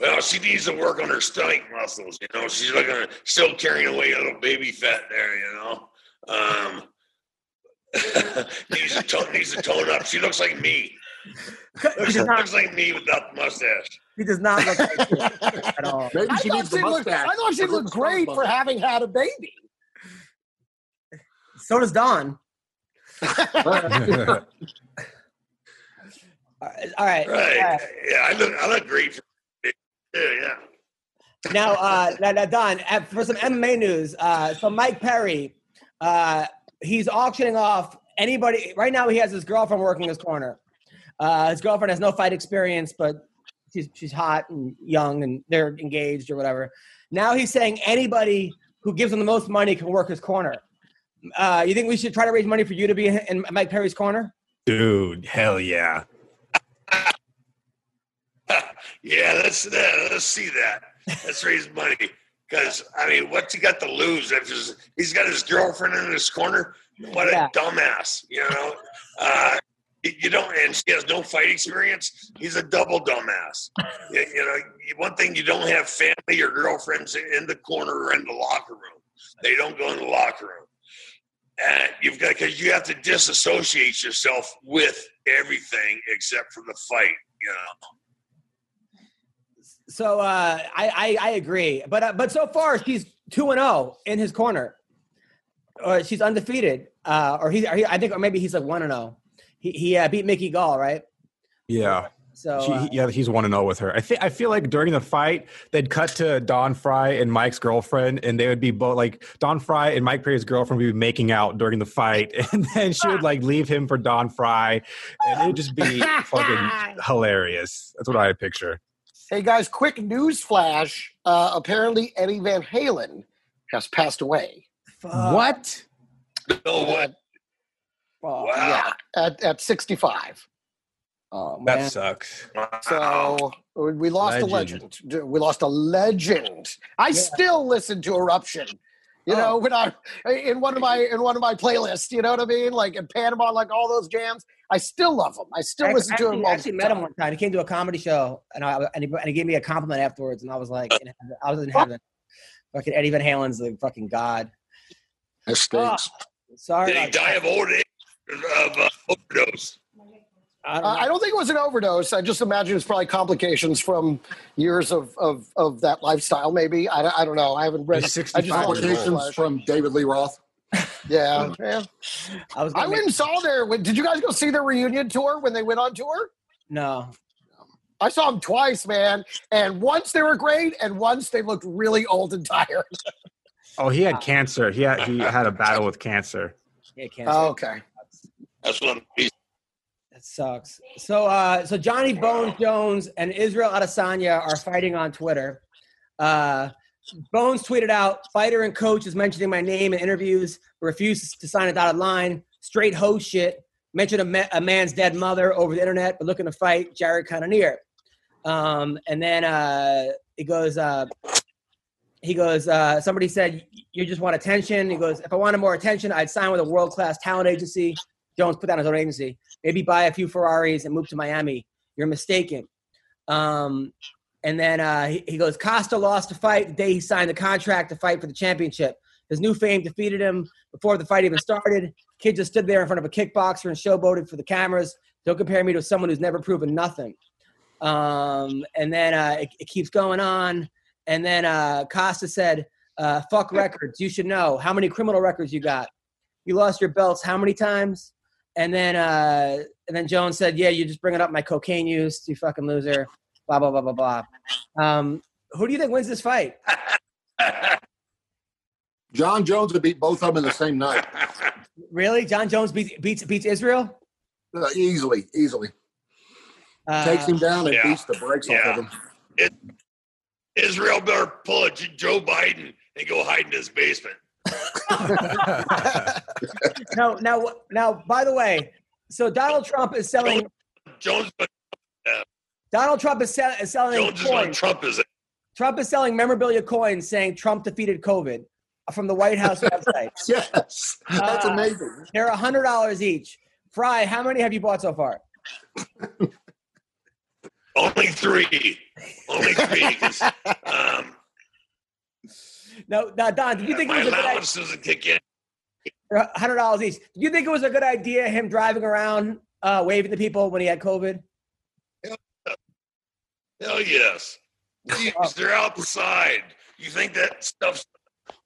Well, she needs to work on her stomach muscles. You know, she's looking still carrying away a little baby fat there. You know, um, (laughs) needs to tone needs to tone up. She looks like me. He Looks, not, looks like me without the mustache. he does not look like you (laughs) at all. Maybe I she thought needs the she looked. I thought she Look looked great for having had a baby. So does Don. (laughs) (laughs) All right, all right. Right? all right. Yeah, I look I look great. For, yeah, yeah. Now, uh, now, now, Don, uh, for some MMA news, uh, so Mike Perry, uh, he's auctioning off anybody. Right now, he has his girlfriend working his corner. Uh, his girlfriend has no fight experience, but she's she's hot and young, and they're engaged or whatever. Now he's saying anybody who gives him the most money can work his corner. Uh, you think we should try to raise money for you to be in, in Mike Perry's corner? Dude, hell yeah. (laughs) Yeah, let's uh, let's see that. Let's raise money because I mean, what's he got to lose? If his, he's got his girlfriend in his corner, what Yeah. a dumbass! You know, uh, you don't, and she has no fight experience. He's a double dumbass. you, you know, one thing you don't have family or girlfriends in the corner or in the locker room. They don't go in the locker room. And you've got because you have to disassociate yourself with everything except for the fight. You know. So uh, I, I I agree, but uh, but so far she's two and zero in his corner, or she's undefeated, uh, or he, or he I think or maybe he's like one and zero. He he uh, beat Mickey Gall, right? Yeah. So She, uh, yeah, he's one to zero with her. I think I feel like during the fight they'd cut to Don Frye and Mike's girlfriend, and they would be both like Don Frye and Mike Perry's girlfriend would be making out during the fight, (laughs) and then she would like leave him for Don Frye, and it would just be fucking (laughs) hilarious. That's what I picture. Hey guys, quick news flash. Uh, apparently, Eddie Van Halen has passed away. fuck. What? No, what? Oh, Wow. Yeah, at, at 65. oh, man. That sucks. So we lost Legend. a legend. We lost a legend. I Yeah. still listen to Eruption. You Oh. know, when I in one of my in one of my playlists, you know what I mean? Like in Panama, like all those jams. I still love them. I still I listen to actually, them. I all actually the met him one time. He came to a comedy show, and I and he, and he gave me a compliment afterwards, and I was like, in heaven. I was in heaven. Fucking Eddie Van Halen's the fucking god. That stinks. Ah, sorry, Did he die of old age of uh, overdose? I don't Uh. I don't think it was an overdose. I just imagine it's probably complications from years of of, of that lifestyle. Maybe I, I don't know. I haven't read. He's I just 65 watched years old. Flash. Applications from David Lee Roth. Yeah, yeah. (laughs) I was. I went make, and saw their. Did you guys go see their reunion tour when they went on tour? no. I saw them twice, man. And once they were great, and once they looked really old and tired. Oh, he had cancer. He had he had a battle with cancer. Yeah, can't. Oh, okay. That's what I'm. That sucks. So, uh, so Johnny Bones Jones and Israel Adesanya are fighting on Twitter. Uh, Bones tweeted out, "Fighter and coach is mentioning my name in interviews, but refuses to sign a dotted line. Straight hoe shit. Mentioned a, ma- a man's dead mother over the internet, but looking to fight Jared Cannonier." Um, and then uh, he goes, uh, he goes, uh, somebody said, "You just want attention." He goes, "If I wanted more attention, I'd sign with a world class talent agency." Jones put down his own agency maybe buy a few Ferraris and move to Miami. You're mistaken. Um, and then uh, he, he goes, Costa lost the fight the day he signed the contract to fight for the championship. His new fame defeated him before the fight even started. Kid just stood there in front of a kickboxer and showboated for the cameras. Don't compare me to someone who's never proven nothing. Um, and then uh, it, it keeps going on. And then uh, Costa said, uh, fuck records. You should know. How many criminal records you got? You lost your belts how many times? And then uh, and then Jones said, "Yeah, you're just bringing up my cocaine use, you fucking loser." Blah blah blah blah blah. Um, who do you think wins this fight? (laughs) Jon Jones would beat both of them in the same night. Really, Jon Jones beats beats beats Israel. Uh, easily, easily. Uh, Takes him down and yeah. beats the brakes off of him. Israel better pull a J- Joe Biden and go hide in his basement. No, now now. By the way, so Donald Trump is selling. Jones, Donald Trump is, sell, is selling Jones is coins. Trump is it? Trump is selling memorabilia coins saying Trump defeated COVID from the White House website. (laughs) Yes, that's Uh, amazing. They're a hundred dollars each. Fry, how many have you bought so far? (laughs) Only three. Only three. 'cause, (laughs) um, No, now Don, did you think it was a good idea? kick in. hundred dollars each. Do you think it was a good idea him driving around uh, waving to people when he had COVID? Hell yes. (laughs) Jeez, they're outside. You think that stuff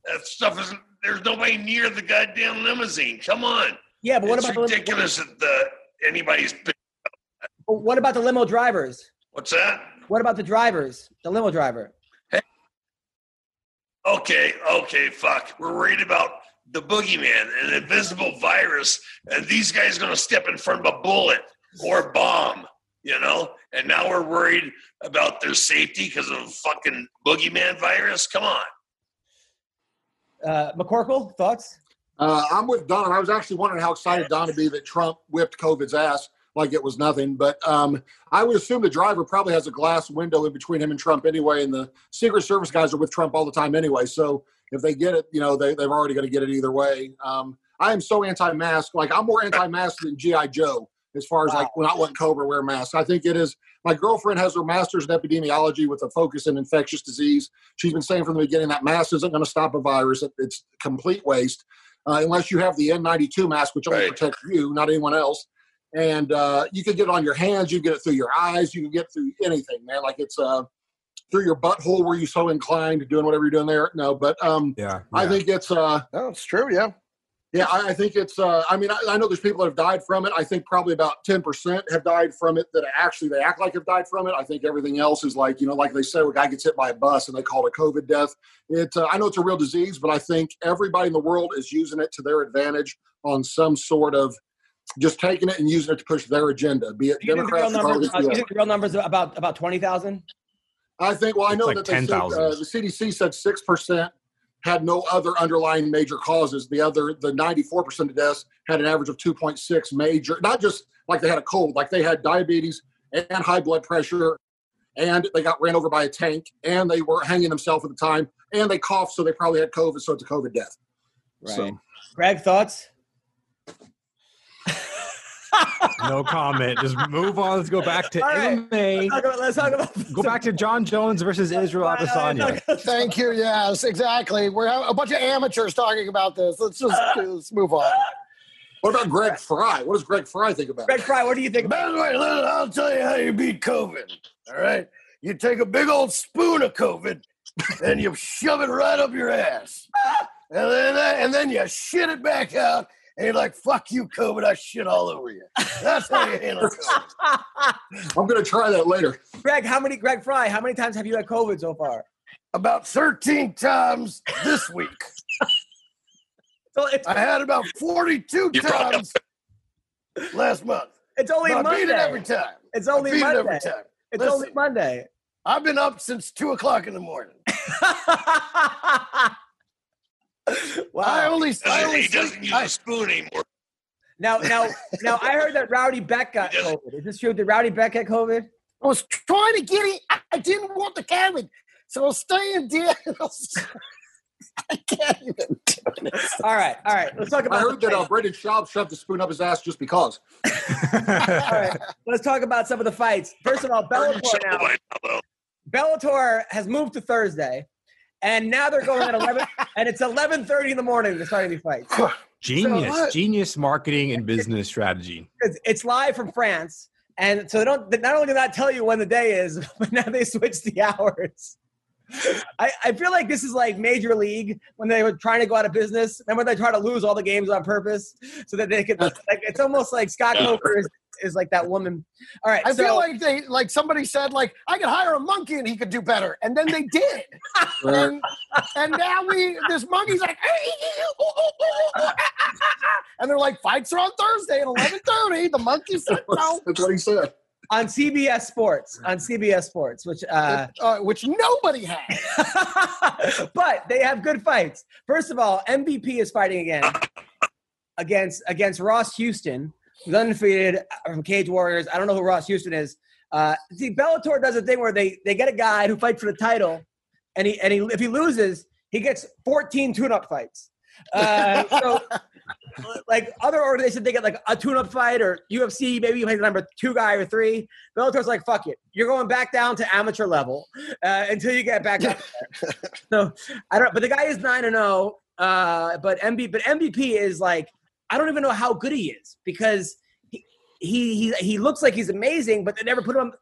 that stuff isn't there's nobody near the goddamn limousine. Come on. Yeah, but what it's about the limo, ridiculous that the anybody's what about the limo drivers? what's that? What about the drivers? The limo driver. Okay, okay, fuck. We're worried about the boogeyman, an invisible virus, and these guys gonna step in front of a bullet or a bomb. you know, and now we're worried about their safety because of a fucking boogeyman virus. Come on. Uh, McCorkle, thoughts? Uh, I'm with Don. I was actually wondering how excited Don would be that Trump whipped COVID's ass like it was nothing. But um, I would assume the driver probably has a glass window in between him and Trump anyway, and the Secret Service guys are with Trump all the time anyway. So if they get it, you know, they, they're already going to get it either way. Um, I am so anti-mask. Like I'm more anti-mask than GI Joe as far as wow. like not letting Cobra wear masks. I think it is. My girlfriend has her master's in epidemiology with a focus in infectious disease. She's been saying from the beginning that mask isn't going to stop a virus. It's complete waste uh, unless you have the N92 mask, which only right. protects you, not anyone else. And uh, you can get it on your hands, you can get it through your eyes, you can get through anything, man. Like it's uh, through your butthole where you so inclined to doing whatever you're doing there. No, but um, yeah, yeah. I think it's uh, oh, it's true, yeah. Yeah, I, I think it's. Uh, I mean, I, I, know there's people that have died from it. I think probably about ten percent have died from it that actually they act like have died from it. I think everything else is like you know, like they say, a guy gets hit by a bus and they call it a COVID death. It. Uh, I know it's a real disease, but I think everybody in the world is using it to their advantage on some sort of just taking it and using it to push their agenda, be it Democrats. The numbers, uh, you think the real numbers about about twenty thousand? I think. Well, I know like that 10, they said, uh, the CDC said six percent had no other underlying major causes. The other, the 94% of deaths had an average of 2.6 major, not just like they had a cold, like they had diabetes and high blood pressure, and they got ran over by a tank, and they were hanging themselves at the time, and they coughed, so they probably had COVID, so it's a COVID death. Right. So. Greg, thoughts? No comment. Just move on. Let's go back to right. MMA. Let's talk about, let's talk about go back to Jon Jones versus Israel Adesanya. Thank you. Yes, exactly. We're a bunch of amateurs talking about this. Let's just uh, let's move on. (laughs) What about Greg Fry? What does Greg Fry think about? Greg Fry, what do you think about? By the way, I'll tell you how you beat COVID. All right, you take a big old spoon of COVID and you shove it right up your ass, (laughs) and then and then you shit it back out and you're like, fuck you, COVID, I shit all over you. That's how you handle (laughs) COVID. I'm going to try that later. Greg, how many, Greg Fry, how many times have you had COVID so far? About 13 times this week. so I had about 42 times last month. It's only but Monday. I beat it every time. It's only Monday. It every time. It's Listen, only Monday. I've been up since 2 o'clock in the morning. (laughs) wow. I only, I only he doesn't use I, a spoon anymore. Now, now, (laughs) now, I heard that Rowdy Beck got COVID. Is this true? Did Rowdy Beck get COVID? I was trying to get it. I didn't want the COVID, so I was staying dead. I can't even do it. All right, all right. Let's talk about. I heard that uh, Brendan Schaub shoved the spoon up his ass just because. (laughs) all right, let's talk about some of the fights. First of all, Bellator now. Bellator has moved to Thursday and now they're going at 11 (laughs) and it's 11.30 in the morning they're starting these fights genius so, uh, genius marketing and business strategy. it's, it's, live from france and so they don't they not only do not tell you when the day is (laughs) but now they switch the hours I, I feel like this is like major league when they were trying to go out of business and when they try to lose all the games on purpose so that they could (laughs) like it's almost like scott coker is is like that woman. All right. I so, feel like they like somebody said like I could hire a monkey and he could do better, and then they did. (laughs) and, and now we this monkey's like, (laughs) and they're like fights are on Thursday at eleven thirty. The monkey said no. That's what he said on CBS Sports, on CBS Sports, which uh, uh, which nobody has. (laughs) but they have good fights. First of all, MVP is fighting again against against Ross Houston, He's undefeated from Cage Warriors. I don't know who Ross Houston is. Uh, see, Bellator does a thing where they they get a guy who fights for the title, and he and he if he loses, he gets 14 tune-up fights. Uh, so, (laughs) like other organizations, they get like a tune-up fight, or UFC maybe you play the number two guy or three. Bellator's like, fuck it, you're going back down to amateur level uh, until you get back up. so I don't. But the guy is nine and zero. Oh, uh, but MB, but MVP is like I don't even know how good he is because he he he, he looks like he's amazing, but they never put him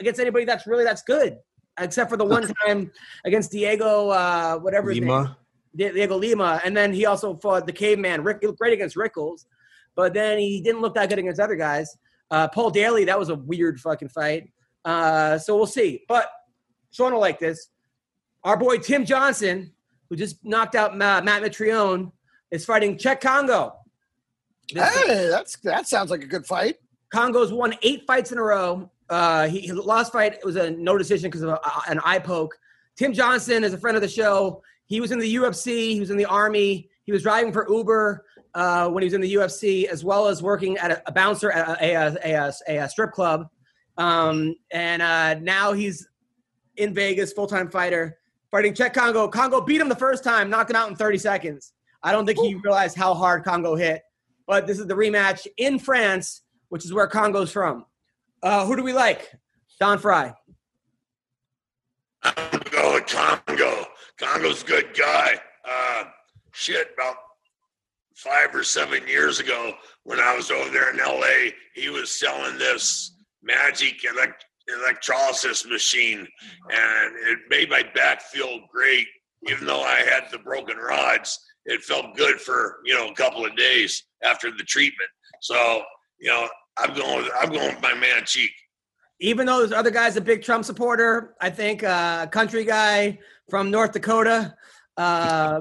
against anybody that's really that's good, except for the one time against Diego uh, whatever Lima. Diego Lima, and then he also fought the caveman. Rick he looked great against Rickels, but then he didn't look that good against other guys. Uh, Paul Daley, that was a weird fucking fight. Uh, so we'll see. But Sean will like this. Our boy Tim Johnson, who just knocked out Matt Mitrione, is fighting Cheick Kongo. Hey, that's that sounds like a good fight. Kongo's won eight fights in a row. Uh, he, he lost fight. It was a no decision because of a, an eye poke. Tim Johnson is a friend of the show. He was in the UFC. He was in the Army. He was driving for Uber uh, when he was in the UFC, as well as working at a, a bouncer at a, a, a, a, a strip club. Um, and uh, now he's in Vegas, full time fighter, fighting Cheick Kongo. Kongo beat him the first time, knocked him out in 30 seconds. I don't think he realized how hard Kongo hit. But this is the rematch in France, which is where Kongo's from. Uh, who do we like? Don Frye. I'm gonna go with Kongo. Kongo's good guy. Uh, shit, about five or seven years ago, when I was over there in LA, he was selling this magic elect- electrolysis machine, and it made my back feel great. Even though I had the broken rods, it felt good for you know a couple of days after the treatment. So you know, I'm going. I'm going with my man Cheick. Even though this other guy's a big Trump supporter, I think uh, country guy from North Dakota uh,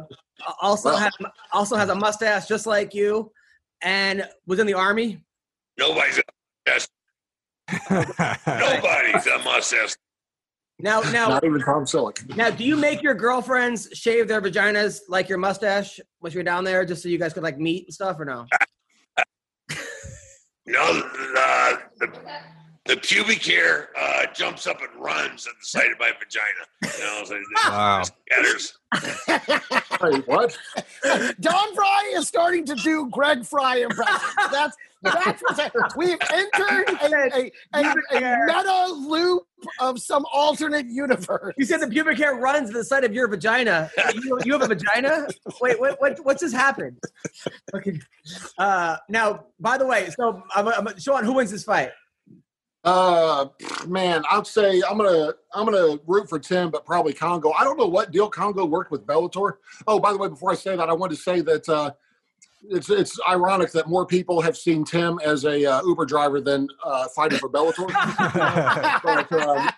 also Well- has also has a mustache just like you, and was in the army. Nobody's a got (laughs) nobody's got mustache. Now, now, Not even Tom Selleck. now, do you make your girlfriends shave their vaginas like your mustache when you're down there, just so you guys could like meet and stuff, or no? (laughs) No, the, the, the pubic hair uh, jumps up and runs at the sight of my vagina. You know, so Wow. scatters. Wait, what? Don Frye is starting to do Greg Fry impressions. That's that's what's happening. We've entered a, a, a, a meta loop of some alternate universe. You said the pubic hair runs to the side of your vagina. You, you have a vagina? Wait, what, what, what's just happened? Okay. Uh, now, by the way, so I'm, I'm, Sean, who wins this fight? Uh, man, I'd say I'm gonna I'm gonna root for Tim, but probably Kongo. I don't know what deal Kongo worked with Bellator. Oh, by the way, before I say that, I wanted to say that uh, it's it's ironic that more people have seen Tim as a uh, Uber driver than uh, fighting for Bellator. (laughs) but, um,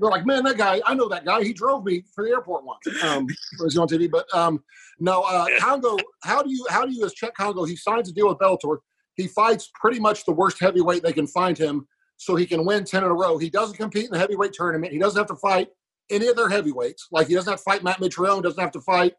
they're like, man, that guy, I know that guy. He drove me for the airport once. Um, was on TV? But um, no, uh, Kongo. How do you how do you as Cheick Kongo? He signs a deal with Bellator. He fights pretty much the worst heavyweight they can find him, so he can win ten in a row. He doesn't compete in the heavyweight tournament. He doesn't have to fight any of their heavyweights. Like he doesn't have to fight Matt Mitrione. Doesn't have to fight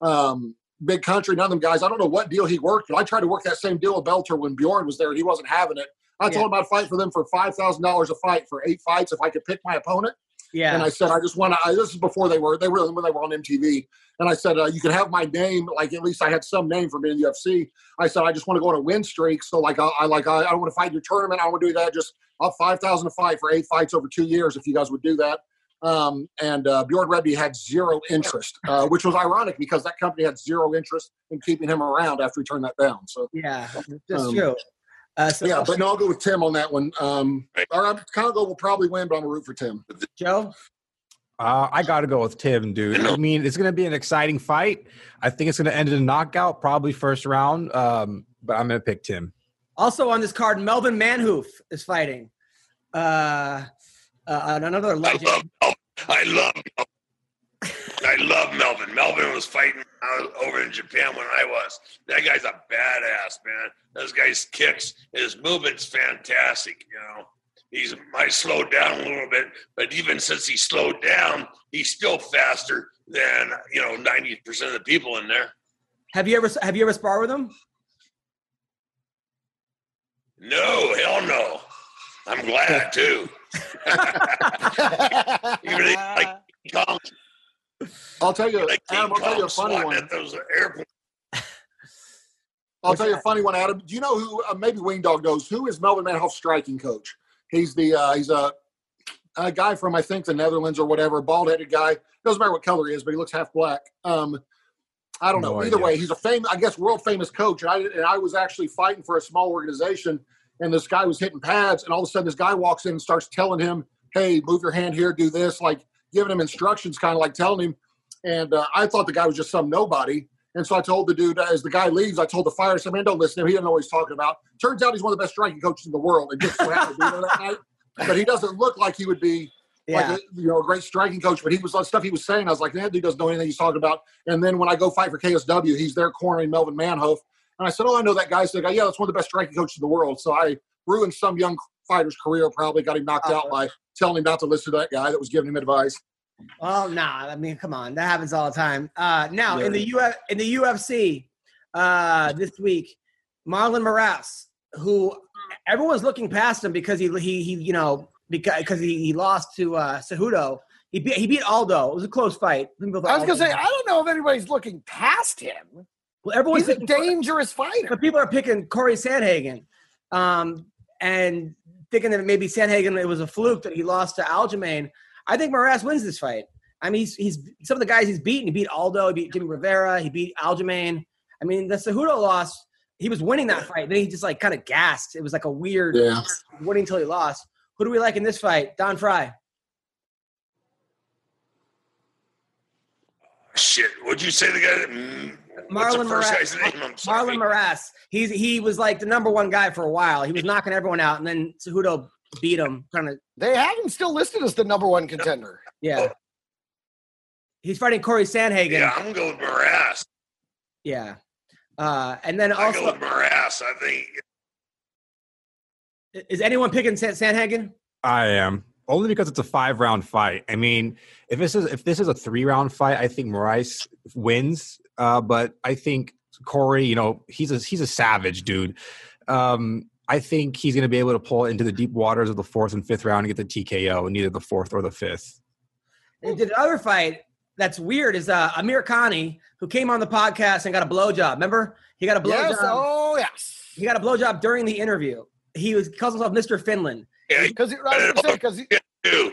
um, Big Country. None of them guys. I don't know what deal he worked, but I tried to work that same deal with Bellator when Bjorn was there, and he wasn't having it. I told him I'd fight for them for five thousand dollars a fight for eight fights if I could pick my opponent. Yeah. And I said, I just want to. This is before they were they were when they were on MTV. And I said, uh, you can have my name. Like at least I had some name for being in the UFC. I said, I just want to go on a win streak. So like I, I like I, I don't want to fight your tournament. I don't want to do that. Just up five thousand a fight for eight fights over two years. If you guys would do that. Um, and uh, Bjorn Rebney had zero interest, uh, which was ironic because that company had zero interest in keeping him around after he turned that down. So yeah, that's Um, true. Uh, so, yeah, but no, I'll go with Tim on that one. Um, or I'm, Kongo will probably win, but I'm gonna root for Tim. Joe, Uh, I got to go with Tim, dude. I mean, it's going to be an exciting fight. I think it's going to end in a knockout, probably first round. Um, but I'm going to pick Tim. also on this card, Melvin Manhoef is fighting. Uh, uh, another I legend. love I love Melvin. I love Melvin. Melvin was fighting over in Japan when I was. That guy's a badass, man. Those guy's kicks, his movement's fantastic. You know, he's might slow down a little bit, but even since he slowed down, he's still faster than you know ninety percent of the people in there. Have you ever have you ever sparred with him? No, hell no. I'm glad too. (laughs) Even like (laughs) Kong, I'll tell you, (laughs) Adam. I'll tell you a funny one. at those airplanes. I'll tell you a funny one, Adam. Do you know who? Uh, maybe Wing Dog knows who is Melvin Manhoef's striking coach. He's the uh, he's a a guy from I think the Netherlands or whatever, bald headed guy. Doesn't matter what color he is, but he looks half black. Um, I don't know. No Either idea. way, he's a famous, I guess, world famous coach. And I and I was actually fighting for a small organization, and this guy was hitting pads, and all of a sudden this guy walks in and starts telling him, "Hey, move your hand here, do this," like giving him instructions, kind of like telling him. And uh, I thought the guy was just some nobody. And so I told the dude, as the guy leaves, I told the fire, I said, man, don't listen to him. He doesn't know what he's talking about. Turns out he's one of the best striking coaches in the world. And just so happened to be there that night. But he doesn't look like he would be Yeah. like a, you know a great striking coach. But he was on stuff he was saying. I was like, that dude doesn't know anything he's talking about. And then when I go fight for KSW, he's there cornering Melvin Manhoef. And I said, oh, I know that guy. So the guy, yeah, that's one of the best striking coaches in the world. So I ruined some young fighter's career. Probably got him knocked out by telling him not to listen to that guy that was giving him advice. Oh nah, I mean, come on, that happens all the time. Uh, now in the U in the UFC uh, this week, Marlon Moraes, who everyone's looking past him because he he, he you know because because he, he lost to uh, Cejudo. He beat he beat Aldo. It was a close fight. I was gonna say, I don't know if anybody's looking past him. well, everyone's He's a dangerous fighter. but people are picking Corey Sandhagen, um, and thinking that maybe Sandhagen it was a fluke that he lost to Aljamain. I think Moraes wins this fight. I mean, he's he's some of the guys he's beaten. He beat Aldo, he beat Jimmy Rivera, he beat Aljamain. I mean, the Cejudo loss, he was winning that fight. Then he just like kind of gassed. It was like a weird Yeah. winning until he lost. Who do we like in this fight? Don Frye. Shit, what'd you say the guy? Mm, what's Marlon the first Moraes. guy's name? I'm sorry. Marlon Moraes. He's he was like the number one guy for a while. He was (laughs) knocking everyone out, and then Cejudo beat him. Kind of They have him still listed as the number one contender. yeah. He's fighting Corey Sandhagen. Yeah, I'm going with Morass. Yeah. Uh, and then I go also, with Morass. I think is anyone picking San- Sandhagen? I am only because it's a five round fight. I mean, if this is if this is a three round fight, I think Moraes wins. Uh, but I think Corey, you know, he's a he's a savage dude. Um, I think he's going to be able to pull into the deep waters of the fourth and fifth round and get the TKO in either the fourth or the fifth. And did another fight that's weird is uh, Amirkhani, who came on the podcast and got a blowjob. Remember, he got a blowjob. Yes, oh yes. He got a blowjob during the interview. He was calls himself Mr. Finland. yeah, Because I was gonna say because you do.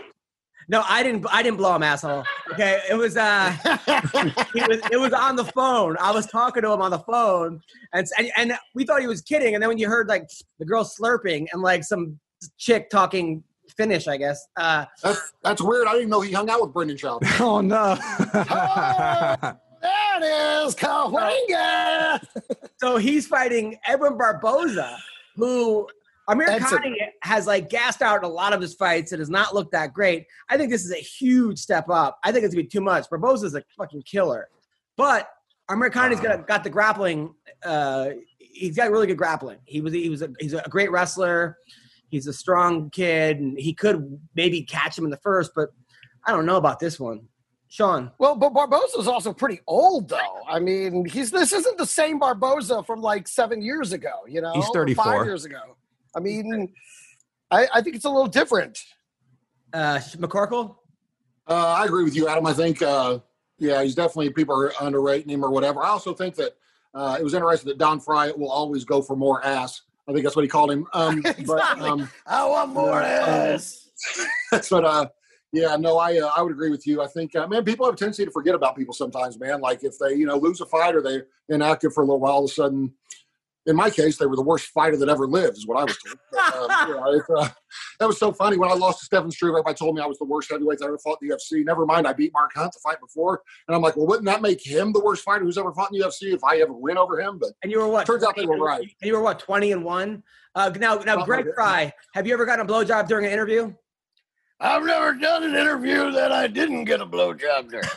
No, I didn't. I didn't blow him, asshole. Okay, it was. uh (laughs) he was it was on the phone. I was talking to him on the phone, and, and and we thought he was kidding. And then when you heard like the girl slurping and like some chick talking Finnish, I guess. Uh, That's that's weird. I didn't know he hung out with Brendan Schaub. (laughs) Oh no! that is Kawanga. so he's fighting Edson Barboza, who Amir That's Khani has like gassed out in a lot of his fights. It has not looked that great. I think this is a huge step up. I think it's gonna be too much. Barboza's a fucking killer, but Amirkhani's got got the grappling. Uh, he's got really good grappling. He was he was a, he's a great wrestler. He's a strong kid, and he could maybe catch him in the first, but I don't know about this one. Sean, Well, but Barboza's also pretty old, though. I mean, he's this isn't the same Barboza from like seven years ago. You know, He's or 34. Five years ago. I mean, I, I think it's a little different. uh, McCorkle. Uh, I agree with you, Adam. I think, uh, yeah, he's definitely people are underrating him or whatever. I also think that uh, it was interesting that Don Frye will always go for more ass. I think that's what he called him. Um, (laughs) But um, I want more Yeah. ass. (laughs) that's what. Uh, yeah, no, I uh, I would agree with you. I think, uh, man, people have a tendency to forget about people sometimes, man. Like if they, you know, lose a fight or they're inactive for a little while, all of a sudden, in my case, they were the worst fighter that ever lived, is what I was told. But, um, (laughs) you know, it's, uh, that was so funny when I lost to Stefan Struve. Everybody told me I was the worst heavyweight that ever fought in the UFC. Never mind, I beat Mark Hunt the fight before, and I'm like, well, wouldn't that make him the worst fighter who's ever fought in the UFC if I ever win over him? But And you were what? Turns out they were right. And you were what? Twenty and one. Uh, now, now, Something Greg like. Fry, have you ever gotten a blowjob during an interview? I've never done an interview that I didn't get a blowjob during.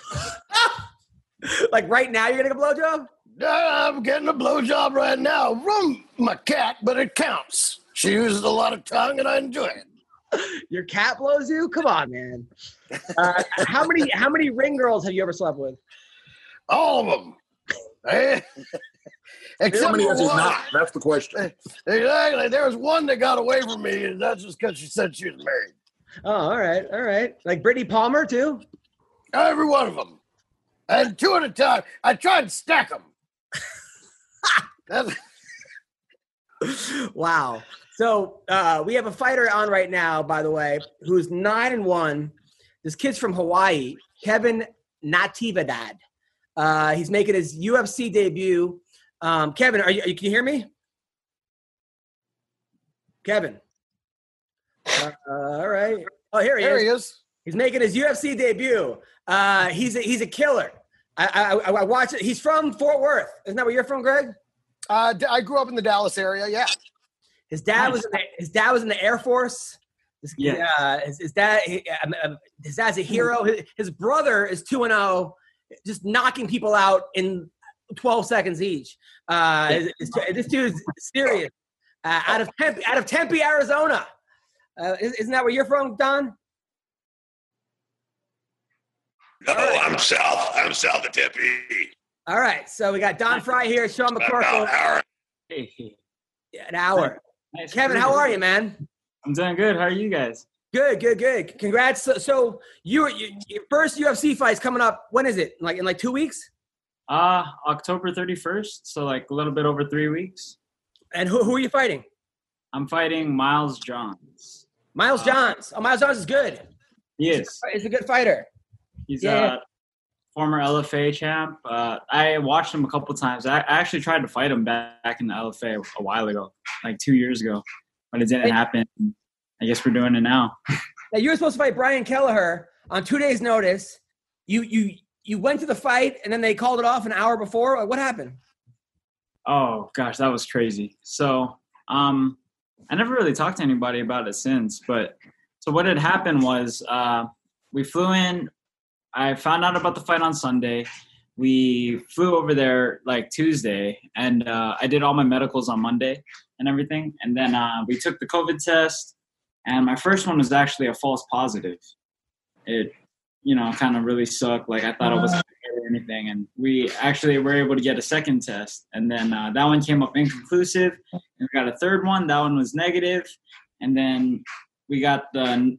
(laughs) like right now, you're getting a blowjob? I'm getting a blowjob right now from my cat, but it counts. She uses a lot of tongue, and I enjoy it. Your cat blows you? Come on, man. Uh, how many how many ring girls have you ever slept with? All of them. Eh? how Except many for has he one. not? That's the question. Exactly. There was one that got away from me, and that's just because she said she was married. Oh, all right, all right. Like Brittany Palmer too. Every one of them. And two at a time. I tried to stack them. (laughs) Wow. So uh, we have a fighter on right now, by the way, who's nine and one. This kid's from Hawaii, Kevin Natividad. Uh, he's making his UFC debut. Um, Kevin, are you, are you? Can you hear me? Kevin. Uh, all right. Oh, here he There is. he is. He's making his UFC debut. Uh, he's a, he's a killer. I, I, I watch it. He's from Fort Worth. Isn't that where you're from, Greg? Uh, d- I grew up in the Dallas area. Yeah. His dad was in the, his dad was in the Air Force. His, Yeah. uh, his, his dad he- um, his dad's a hero. His, his brother is two and zero, just knocking people out in twelve seconds each. Uh, his- his- this dude is serious. Uh, out of Tempe, out of Tempe, Arizona. Uh, is- isn't that where you're from, Don? No, I'm south. I'm south of Tempe. All right. So we got Don Frye here, Sean About McCorkle. an hour. Hey, An hour. nice Kevin, how are you, man? I'm doing good. How are you guys? Good, good, good. Congrats. So, so you, you your first UFC fight's coming up. When is it? Like in like two weeks? Uh October 31st, so like a little bit over three weeks. And who, who are you fighting? I'm fighting Miles Johns. Miles Uh, Johns. Oh, Miles Johns is good. He is. He's a good fighter. He's Yeah. a former LFA champ. Uh, I watched him a couple times. I, I actually tried to fight him back, back in the LFA a while ago, like two years ago, but it didn't happen. I guess we're doing it now. (laughs) Now you were supposed to fight Brian Kelleher on two days' notice. You you you went to the fight and then they called it off an hour before. What happened? Oh gosh, that was crazy. So, um, I never really talked to anybody about it since. But so what had happened was uh, we flew in. I found out about the fight on Sunday. We flew over there like Tuesday, and uh, I did all my medicals on Monday and everything. And then uh, we took the COVID test, and my first one was actually a false positive. It, you know, kind of really sucked. Like I thought it was or anything. And we actually were able to get a second test, and then uh, that one came up inconclusive. And we got a third one. That one was negative, and then we got the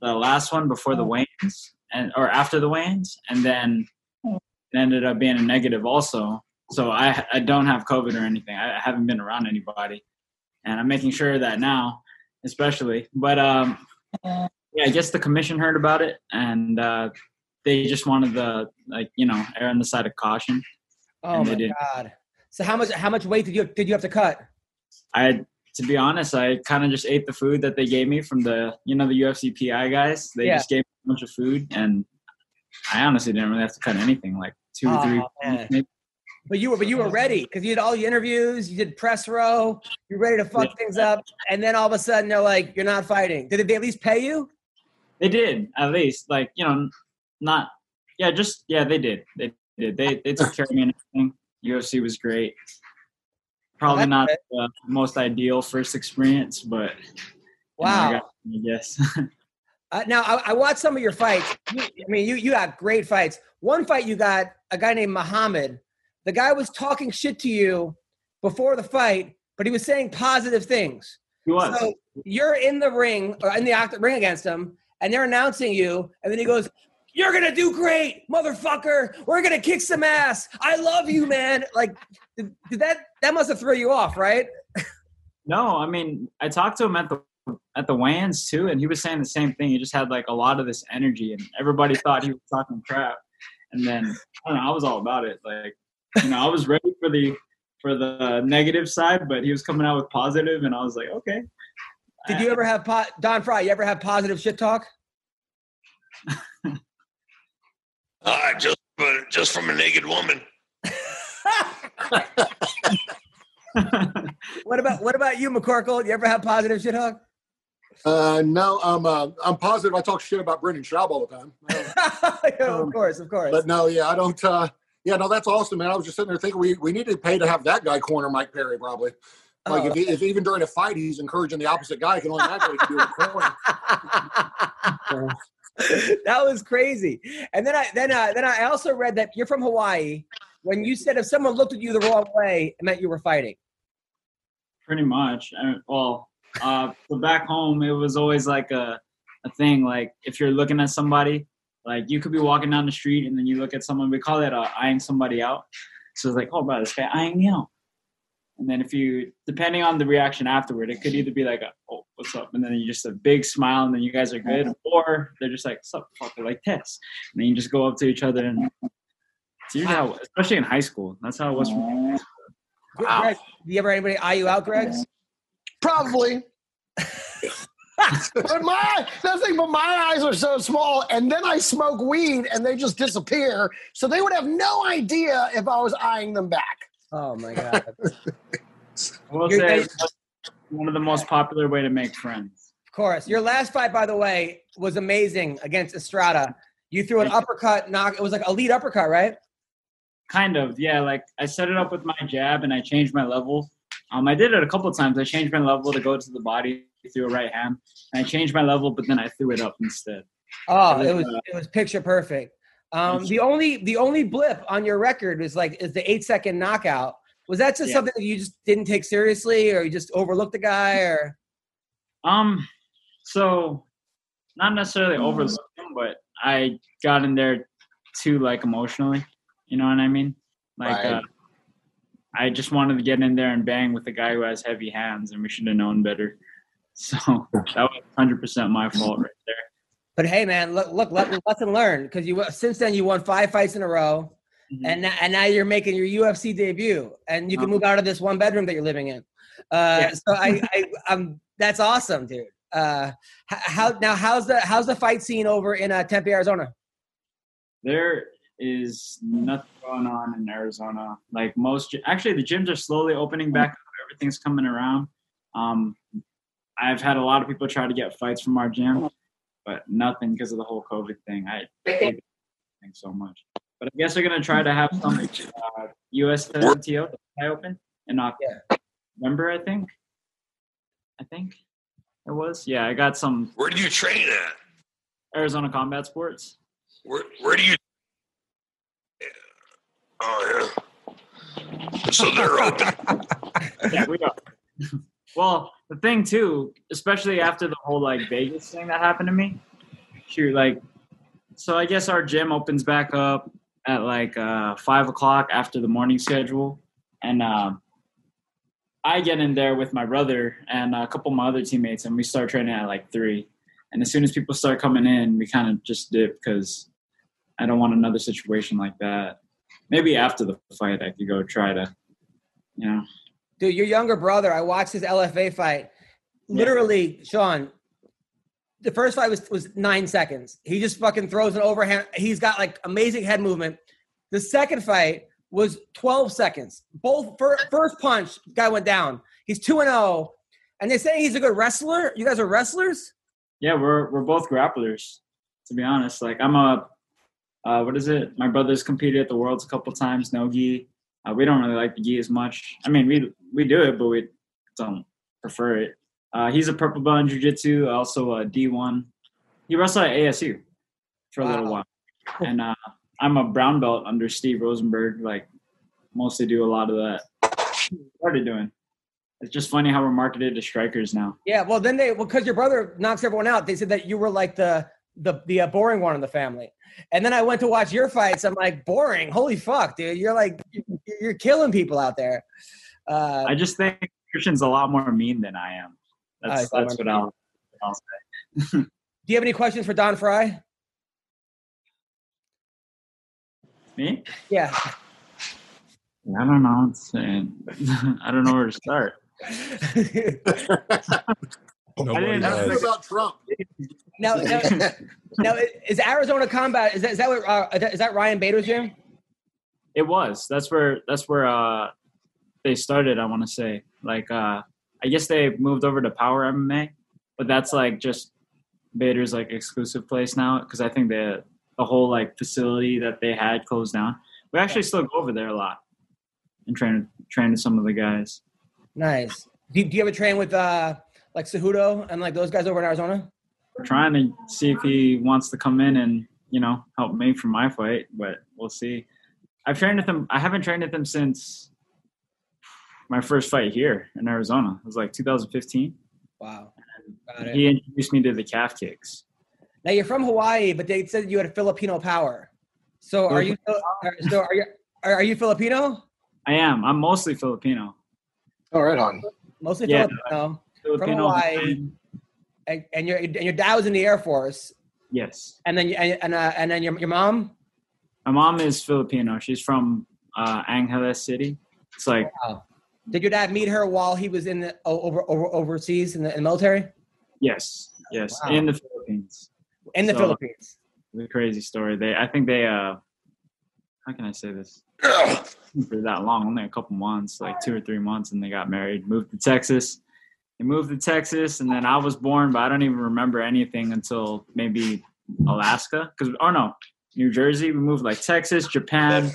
the last one before the weigh-ins and or after the weigh-ins, and then it ended up being a negative also. So I I don't have COVID or anything. I haven't been around anybody, and I'm making sure of that now, especially. But um, yeah, I guess the commission heard about it, and uh, they just wanted the like you know err on the side of caution. Oh my didn't. god! So how much how much weight did you did you have to cut? I to be honest, I kind of just ate the food that they gave me from the you know the UFC PI guys. They Yeah. just gave bunch of food, and I honestly didn't really have to cut anything, like two or three. Oh, But you were but you were ready because you did all the interviews. You did press row. You're ready to fuck things up, and then all of a sudden they're like, "You're not fighting." Did they at least pay you? They did at least, like you know, not yeah, just yeah, they did. They did. They they took care of me and everything. UFC was great. Probably not the most ideal first experience, but you know, I Wow. got- I guess. (laughs) Uh, now I, I watched some of your fights. You, I mean, you you got great fights. One fight you got a guy named Muhammad. The guy was talking shit to you before the fight, but he was saying positive things. he was. So you're in the ring or in the oct- ring against him, and they're announcing you, and then he goes, "You're gonna do great, motherfucker. We're gonna kick some ass. I love you, man." Like, did, did that that must have threw you off, right? No, I mean, I talked to him at the at the weigh-ins too, and he was saying the same thing. He just had like a lot of this energy, and everybody thought he was talking crap. And then I don't know, I was all about it. Like, you know, I was ready for the for the negative side, but he was coming out with positive, and I was like, okay. Did you ever have po- Don Frye? You ever have positive shit talk? (laughs) Uh, just, uh, just from a naked woman. (laughs) What about what about you, McCorkle? You ever have positive shit talk? Uh, no, I'm uh, I'm positive. I talk shit about Brendan Schaub all the time. Yeah, (laughs) of Um, course, of course. but no, yeah, I don't. Uh, yeah, no, that's awesome, man. I was just sitting there thinking we, we need to pay to have that guy corner Mike Perry probably. Like Oh. if, he, if even during a fight he's encouraging the opposite guy, I can only imagine what he can do in corner. (laughs) that was crazy. And then I then uh, then I also read that you're from Hawaii. When you said if someone looked at you the wrong way, it meant you were fighting. Pretty much. I, well, uh, but back home, it was always like a, a thing. Like if you're looking at somebody, like you could be walking down the street and then you look at someone. We call it uh, eyeing somebody out. So it's like, oh, bro, this guy eyeing me out. And then if you, depending on the reaction afterward, it could either be like, a, oh, what's up? And then you just a big smile and then you guys are good. Or they're just like, what's up, fucker, like this. And then you just go up to each other and it's usually how, especially in high school. That's how it was me. Greg, do you ever anybody eye you out, Greg? Probably. (laughs) but my that's the thing, but my eyes are so small, and then I smoke weed and they just disappear. So they would have no idea if I was eyeing them back. Oh my god. I will say one of the most popular way to make friends. Of course. Your last fight, by the way, was amazing against Estrada. You threw an uppercut, knock. It was like a lead uppercut, right? Kind of, yeah. Like I set it up with my jab and I changed my level. Um, I did it a couple of times. I changed my level to go to the body through a right hand, and I changed my level, but then I threw it up instead. Oh, It was uh, it was picture perfect. Um, the only the only blip on your record was like is the eight second knockout. Was that just Yeah. something that you just didn't take seriously, or you just overlooked the guy, or Um, so not necessarily overlooked him, but I got in there too like emotionally. You know what I mean? Like, Right. uh, I just wanted to get in there and bang with the guy who has heavy hands, and we should have known better. (laughs) So that was 100 percent my fault right there. But hey, man, look, look, le- lesson learned because you since then you won five fights in a row, Mhm. and now, and now you're making your UFC debut, and you can Uh-huh. move out of this one bedroom that you're living in. Uh, Yeah. So I, I, um, that's awesome, dude. Uh, how now? How's the how's the fight scene over in uh, Tempe, Arizona? There is nothing going on in Arizona. Like most, actually, the gyms are slowly opening back up. Everything's coming around. Um, I've had a lot of people try to get fights from our gym, but nothing because of the whole COVID thing. I hate thing so much. But I guess they're gonna try to have some uh, US WTO the open in November, I think. I think it was. Yeah, I got some Where do you train at? Arizona Combat Sports. Where where do you? Oh yeah. So they're open. (laughs) yeah, we are. well, the thing too, especially after the whole like Vegas thing that happened to me, shoot, like, so I guess our gym opens back up at like uh, five o'clock after the morning schedule, and um, I get in there with my brother and a couple of my other teammates, and we start training at like three. And as soon as people start coming in, we kind of just dip because I don't want another situation like that. Maybe after the fight, I could go try to, you know. Dude, your younger brother, I watched his LFA fight. Literally, Sean, the first fight was, was nine seconds. He just fucking throws an overhand. He's got like amazing head movement. The second fight was 12 seconds. Both fir- first punch, guy went down. He's 2 and 0. And they say he's a good wrestler. You guys are wrestlers? Yeah, we're we're both grapplers. To be honest, like I'm a, uh, what is it? My brother's competed at the worlds a couple times. No gi. Uh, we don't really like the gi as much. I mean, we we do it, but we don't prefer it. Uh, he's a purple belt in jiu-jitsu, also a D1. He wrestled at ASU for a little while, and uh, I'm a brown belt under Steve Rosenberg. Like, mostly do a lot of that. Started doing. It's just funny how we're marketed to strikers now. Yeah, well, then they, well, because your brother knocks everyone out, they said that you were like the, the, the uh, boring one in the family. And then I went to watch your fights. I'm like, boring. Holy fuck, dude. You're like, you're- you're killing people out there. Uh, I just think Christian's a lot more mean than I am. That's I- that's what I'll, I'll say. (laughs) do you have any questions for Don Frye? Me? Yeah. I don't know. It's, uh, (laughs) I don't know where to start. (laughs) Nobody didn't Ask does. me about Trump. Now, now, now, (laughs) is Arizona Combat, is that, is that, what, uh, is that Ryan Bader's gym? It was. That's where. That's where uh, they started. I want to say. Like, uh, I guess they moved over to Power MMA, but that's like just Bader's like exclusive place now because I think the the whole like facility that they had closed down. We actually still go over there a lot and train train with some of the guys. Nice. Do, do you ever train with uh, like Cejudo and like those guys over in Arizona? We're trying to see if he wants to come in and you know help me for my fight, but we'll see. I've trained with him. I haven't trained with him since my first fight here in Arizona. It was like 2015. Wow. Got it. He introduced me to the calf kicks. Now you're from Hawaii, but they said you had a Filipino power. So are you? are- So are you? Are, are you Filipino? I am. I'm mostly Filipino. All right, on. Mostly Yeah. Filipino. Filipino. Hawaii. And, and your and your dad was in the Air Force, Yes. and then you- and and, uh, and then your your mom. My mom is Filipino. She's from uh, Angeles City. It's like Did your dad meet her while he was in the over, over overseas in the, in the military yes, yes, Wow. in the Philippines. in the So- Philippines? The crazy story. They, I think they. uh How can I say this? (coughs) For that long, only a couple months, like two or three months, and they got married, moved to Texas. They moved to Texas, and then I was born, but I don't even remember anything until maybe Alaska. Because, oh no, New Jersey. We moved like Texas, Japan,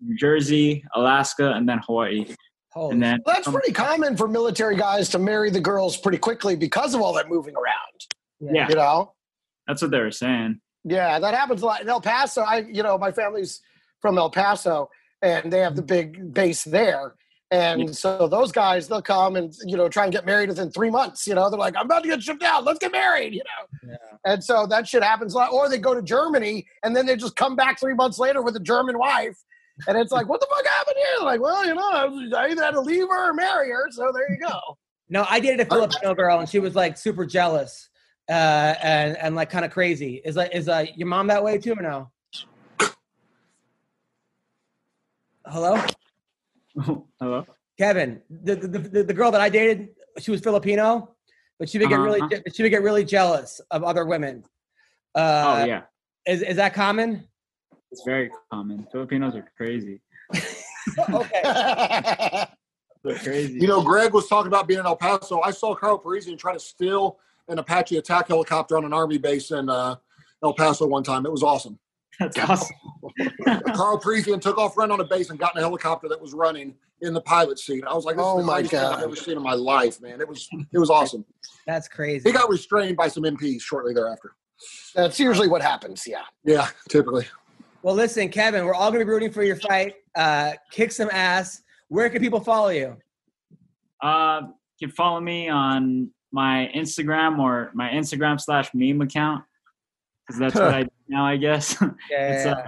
New Jersey, Alaska, and then Hawaii. Holy and then Well, that's pretty common for military guys to marry the girls pretty quickly because of all that moving around. yeah, You know? that's what they were saying. Yeah, that happens a lot in El Paso. I, you know, my family's from El Paso, and they have the big base there. And Yeah. so those guys, they'll come and you know try and get married within three months. You know, they're like, "I'm about to get shipped out. Let's get married." You know, Yeah. and so that shit happens a lot. Or they go to Germany and then they just come back three months later with a German wife, and it's like, "What the fuck happened here?" They're like, well, you know, I I either had to leave her or marry her. So there you go. No, I dated a Filipino (laughs) girl and she was like super jealous uh, and and like kind of crazy. Is like is uh, your mom that way too or no? Hello, Oh, (laughs) hello. Kevin. The, the the the girl that I dated, she was Filipino, but she would get really Uh-huh. she would get really jealous of other women. Uh, oh yeah, is is that common? it's very common. Filipinos are crazy. (laughs) okay. (laughs) They're crazy. You know, Greg was talking about being in El Paso. I saw Carl Parisian try to steal an Apache attack helicopter on an army base in uh, El Paso one time. It was awesome. That's awesome. (laughs) Carl Parisian took off running on a base and got in a helicopter that was running in the pilot seat. I was like, this Oh my God. I've ever seen in my life, man. It was it was awesome. (laughs) That's crazy. He got restrained by some MPs shortly thereafter. That's usually what happens. Yeah. Yeah, typically. Well, listen, Kevin, we're all going to be rooting for your fight. Uh, kick some ass. Where can people follow you? Uh, you can follow me on my Instagram or my Instagram slash meme account because that's what I do now, I guess. (laughs) it's Yeah. uh,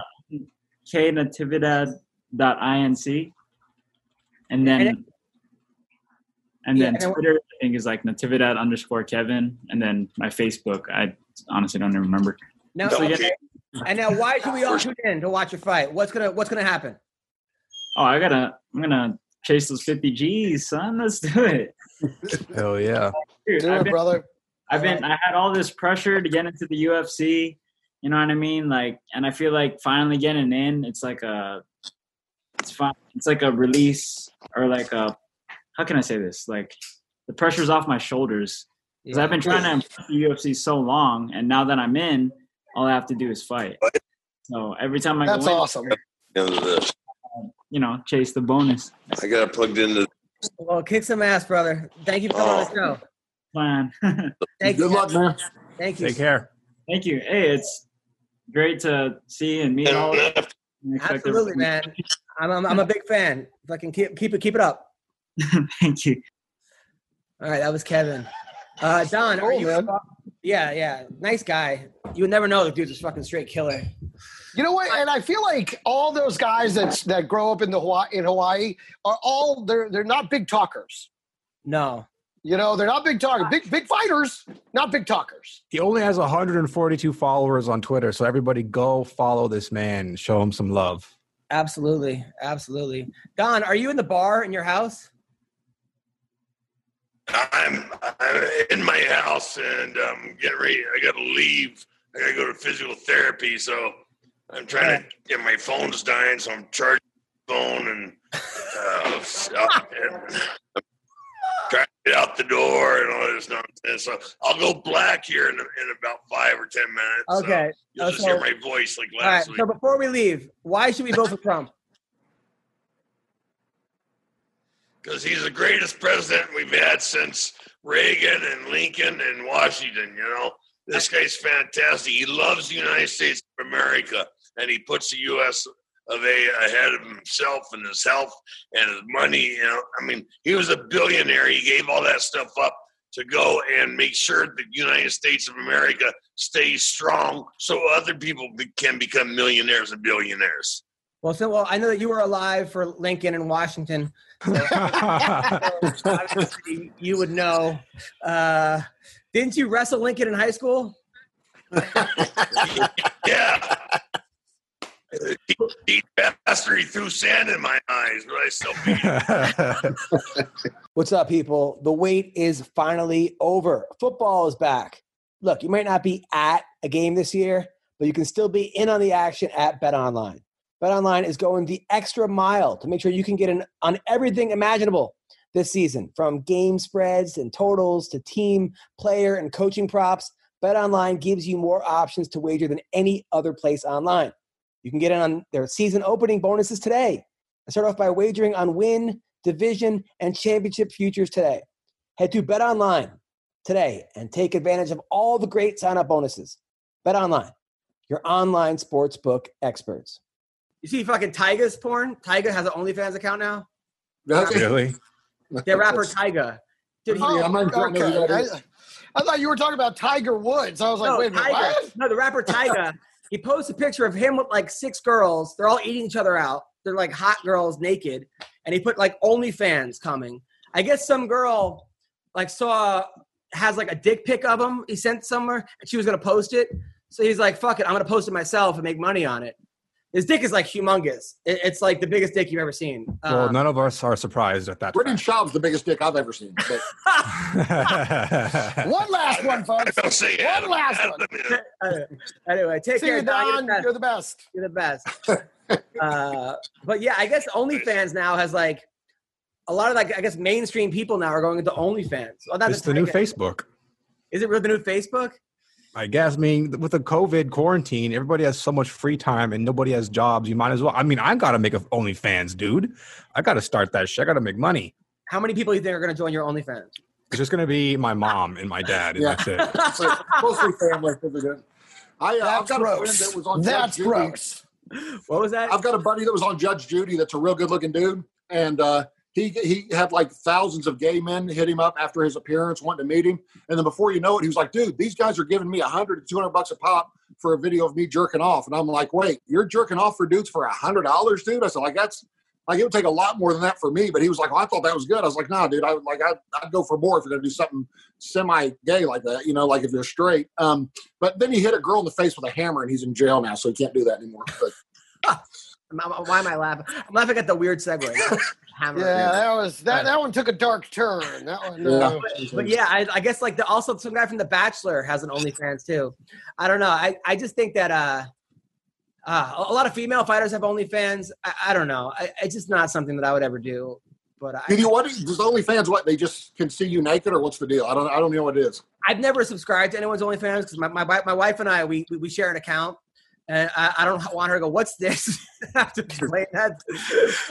knatividad.inc. And then, And and, Yeah, then and Twitter, I think, is like natividad underscore Kevin. And then my Facebook, I honestly don't even remember. now, So, yeah. Okay. and now, why should we all tune in to watch your fight? What's gonna What's gonna happen? Oh, I gotta, I'm gonna chase those 50 G's, son. Let's do it. Hell yeah. Dude, Do I've it, been- brother. I've been I had all this pressure to get into the UFC, you know what I mean? Like and I feel like finally getting in, it's like a it's fine it's like a release or like a how can I say this? Like the pressure's off my shoulders. Because I've been trying to impress the UFC so long and now that I'm in, all I have to do is fight. So every time I That's go in, awesome. Into you know, chase the bonus I got it plugged into. Well, kick some ass, brother. Thank you for coming on the oh. show. plan. (laughs) Thank Good you. luck, man. Thank you. Take care. Thank you. Hey, it's great to see and meet all of you. Absolutely, man. I'm, I'm I'm a big fan. Fucking keep keep it keep it up. (laughs) Thank you. All right, that was Kevin. Uh, Don, are you? man. Yeah, yeah, nice guy. You would never know the dude's a fucking straight killer. You know what? And I feel like all those guys that that grow up in the Hawaii, in Hawaii are all they're they're not big talkers. No, You know, they're not big talkers. Big big fighters, not big talkers. He only has 142 followers on Twitter, so everybody go follow this man show him some love. absolutely, absolutely. Don, are you in the bar in your house? I'm, I'm in my house and I'm getting ready. I got to leave. I got to go to physical therapy. So I'm trying to get my phone's dying. So I'm charging the phone and, uh, (laughs) stuff and trying to get out the door and all this nonsense. So I'll go black here in, in about five or 10 minutes. So Okay. you'll just hear my voice like All right. last week. So before we leave, why should we vote for Trump? (laughs) because he's the greatest president we've had since Reagan and Lincoln and Washington. You know, this guy's fantastic. He loves the United States of America, and he puts the U.S. of A ahead of himself and his health and his money. You know, I mean, he was a billionaire. He gave all that stuff up to go and make sure the United States of America stays strong, so other people be- can become millionaires and billionaires. Well, so well, I know that you were alive for Lincoln and Washington. (laughs) So obviously you would know. Uh, didn't you wrestle Lincoln in high school? (laughs) Yeah. He, he bastard, threw sand in my eyes, but I still beat. (laughs) What's up, people? The wait is finally over. Football is back. Look, you might not be at a game this year, but you can still be in on the action at Bet Online. Bet Online is going the extra mile to make sure you can get in on everything imaginable this season, from game spreads and totals to team, player, and coaching props. Bet Online gives you more options to wager than any other place online. You can get in on their season opening bonuses today. I Start off by wagering on win division, and championship futures today. Head to Bet Online today and take advantage of all the great sign-up bonuses. Bet Online, your online sportsbook experts. You see fucking Tyga's porn? Tyga has an OnlyFans account now. That's Really? Yeah, rapper Tyga. Dude, he, Oh, I'm not okay. who that is. I, I thought you were talking about Tiger Woods. I was like, no, wait a minute, Tyga. what? No, the rapper Tyga. (laughs) he posts a picture of him with like six girls. They're all eating each other out. They're like hot girls naked, and he put like OnlyFans coming. I guess some girl like saw has like a dick pic of him. He sent somewhere, and she was gonna post it. So he's like, "Fuck it, I'm gonna post it myself and make money on it." His dick is like humongous. It- it's like the biggest dick you've ever seen. Well, Um, none of us are surprised at that. Brendan Schaub's the biggest dick I've ever seen. But. (laughs) One last one, folks. I'll say One Adam, last Adam, one. yeah. (laughs) anyway, anyway, take See care, you, Don. Don. You're You're the best. You're the best. (laughs) uh, but yeah, I guess OnlyFans now has like a lot of like I guess mainstream people now are going into OnlyFans. Well, not it's that the new Tyga- Facebook. Is it really the new Facebook? I guess. I mean, with the COVID quarantine, everybody has so much free time and nobody has jobs. You might as well. I mean, I gotta make a OnlyFans, dude. I gotta start that shit. I gotta make money. How many people do you think are going to join your OnlyFans? It's just gonna be my mom and my dad, and Yeah. that's it. (laughs) so, mostly family. if we do. I, uh, I've That's got a friend gross. that was on That's Judge Judy. gross. What was that? I've got a buddy that was on Judge Judy. That's a real good looking dude, and uh, he he had like thousands of gay men hit him up after his appearance, wanting to meet him. And then before you know it, he was like, "Dude, these guys are giving me a hundred to two hundred bucks a pop for a video of me jerking off." And I'm like, "Wait, you're jerking off for dudes for a hundred dollars, dude?" I said, "Like that's." Like it would take a lot more than that for me, but he was like, well, "I thought that was good." I was like, "Nah, dude. I would like I'd, I'd go for more if you're gonna do something semi-gay like that, you know, like if you're straight." Um, but then he hit a girl in the face with a hammer, and he's in jail now, so he can't do that anymore. But (laughs) Why am I laughing? I'm laughing at the weird segue. (laughs) Yeah, that was that. That one took a dark turn. That one. Uh, But yeah, I, I guess like the also some guy from The Bachelor has an OnlyFans too. I don't know. I, I just think that uh, uh, a lot of female fighters have OnlyFans. I, I don't know. I, it's just not something that I would ever do. But I, Do you what? Does OnlyFans what? They just can see you naked, or what's the deal? I don't. I don't know what it is. I've never subscribed to anyone's OnlyFans because my, my, my wife and I we, we, we share an account. And I, I don't want her to go, what's this? (laughs) Have to explain that.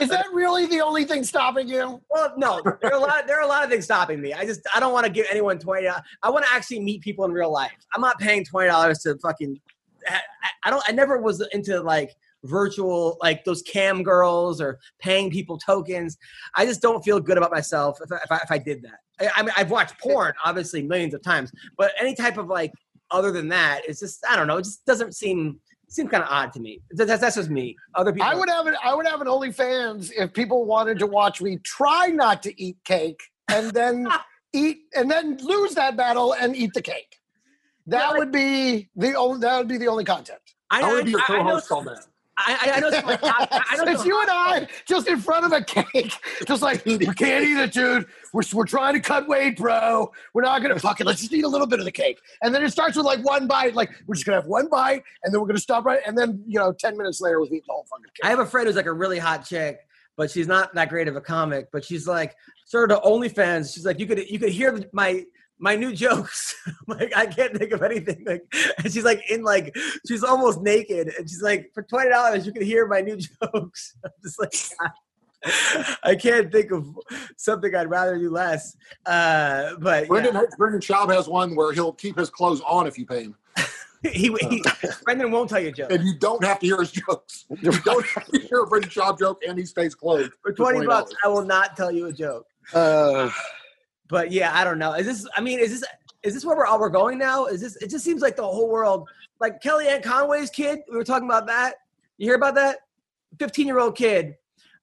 is that really the only thing stopping you? Well, no, there are a lot. There are a lot of things stopping me. I just I don't want to give anyone twenty. I want to actually meet people in real life. I'm not paying twenty dollars to fucking. I, I don't. I never was into like virtual like those cam girls or paying people tokens. I just don't feel good about myself if I, if I, if I did that. I, I mean, I've watched porn obviously millions of times, but any type of like other than that, it's just I don't know. It just doesn't seem seems kind of odd to me. That's, that's just me. Other people. I would have an I would have an OnlyFans if people wanted to watch me try not to eat cake and then (laughs) eat and then lose that battle and eat the cake. That Yeah, would be the only that would be the only content. I, I want to be your I- I know co-host on that. I, I, know some, like, I, I know it's you and I just in front of a cake, (laughs) just like you can't eat it, dude. We're, we're trying to cut weight, bro. We're not gonna fuck it. Let's just eat a little bit of the cake, and then it starts with like one bite. Like we're just gonna have one bite, and then we're gonna stop right, and then you know, ten minutes later, we've eaten the whole fucking cake. I have a friend who's like a really hot chick, but she's not that great of a comic. But she's like sort of OnlyFans. She's like you could you could hear my my new jokes. (laughs) Like I can't think of anything. Like and she's like in like she's almost naked, and she's like for twenty dollars you can hear my new (laughs) jokes. (laughs) I'm just like. I can't think of something I'd rather do less. Uh, but Brendan yeah. Brendan Schaub has one where he'll keep his clothes on if you pay him, he, he, Brendan won't tell you jokes. and you don't have to hear his jokes. You don't have to hear a Brendan Schaub joke, and he stays clothed For twenty $20. bucks, I will not tell you a joke. Uh, but yeah, I don't know. Is this? I mean, is this? Is this where we're all we're going now? Is this? It just seems like the whole world, like Kellyanne Conway's kid. We were talking about that. You hear about that? Fifteen-year-old kid.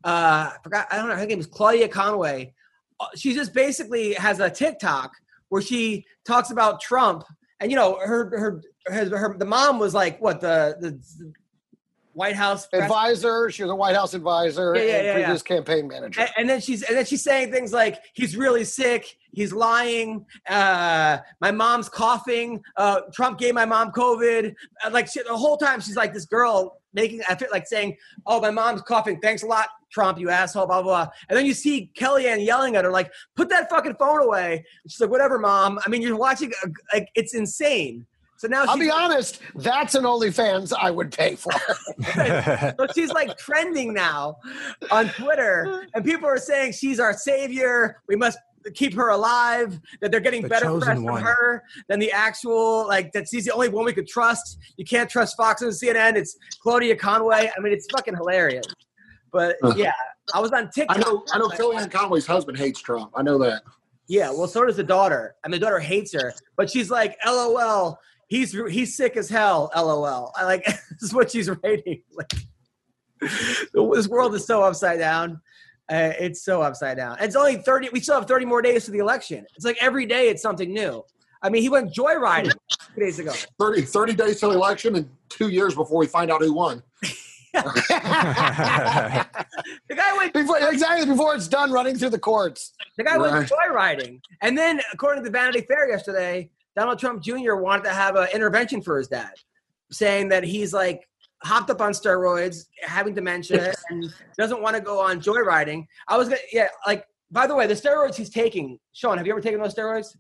Uh, I forgot. I don't know. Her name is Claudia Conway. Uh, She just basically has a TikTok where she talks about Trump, and you know, her her her, her the mom was like what the the White House press- advisor. She was a White House advisor Yeah, yeah, and yeah, previous campaign manager. and, and then she's and then she's saying things like he's really sick he's lying uh my mom's coughing uh trump gave my mom covid Uh, like she, the whole time she's like this girl making i feel like saying oh my mom's coughing thanks a lot trump you asshole blah blah blah and then you see kellyanne yelling at her like put that fucking phone away and she's like whatever mom i mean you're watching a, like it's insane So now I'll she's, be honest, that's an OnlyFans I would pay for. (laughs) so she's like trending now on Twitter, and people are saying she's our savior. We must keep her alive. That they're getting The better chosen press from one. her than the actual like that. She's the only one we could trust. You can't trust Fox and CNN. It's Claudia Conway. I mean, it's fucking hilarious. But yeah, I was on TikTok. I know. I know. Kellyanne Conway's husband hates Trump. I know that. Yeah, well, so does the daughter, and the daughter hates her, but she's like, "LOL, he's he's sick as hell." LOL. I like (laughs) this is what she's writing Like, this world is so upside down. Uh, it's so upside down. It's only thirty. We still have thirty more days to the election. It's like every day it's something new. I mean, he went joyriding two days ago. 30, 30 days till the election and two years before we find out who won. (laughs) The guy went before, exactly before it's done running through the courts. The guy went joyriding. And then, according to Vanity Fair yesterday, Donald Trump Jr. wanted to have an intervention for his dad, saying that he's like hopped up on steroids, having dementia, (laughs) and doesn't want to go on joyriding. I was gonna, yeah, like, by the way, the steroids he's taking, Sean, have you ever taken those steroids?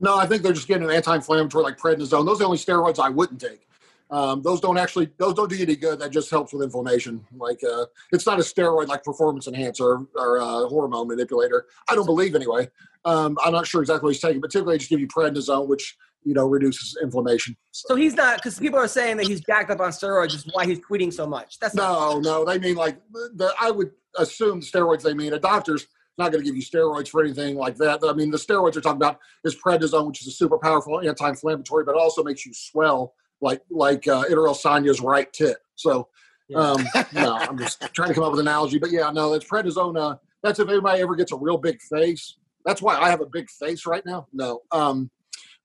No, I think they're just getting an anti-inflammatory like prednisone. Those are the only steroids I wouldn't take. Um, those don't actually those don't do you any good. That just helps with inflammation. Like uh, it's not a steroid like performance enhancer or uh, hormone manipulator. I don't believe anyway. Um, I'm not sure exactly what he's taking, but typically they just give you prednisone, which you know reduces inflammation. So he's not, because people are saying that he's jacked up on steroids, is why he's tweeting so much. That's No, no, they mean like the, the I would assume the steroids they mean. A doctor's not going to give you steroids for anything like that. I mean, the steroids they're talking about is prednisone, which is a super powerful anti-inflammatory, but it also makes you swell like like uh, Israel Adesanya's right tit. So, um, no, I'm just (laughs) trying to come up with an analogy, but yeah, no, that's prednisone. Uh, that's if anybody ever gets a real big face. That's why I have a big face right now. No, um,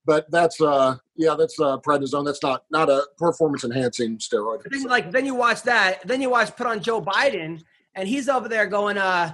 but that's uh, yeah, that's uh, prednisone. That's not not a performance enhancing steroid. But then, like, then you watch that. Then you watch put on Joe Biden, and he's over there going, uh,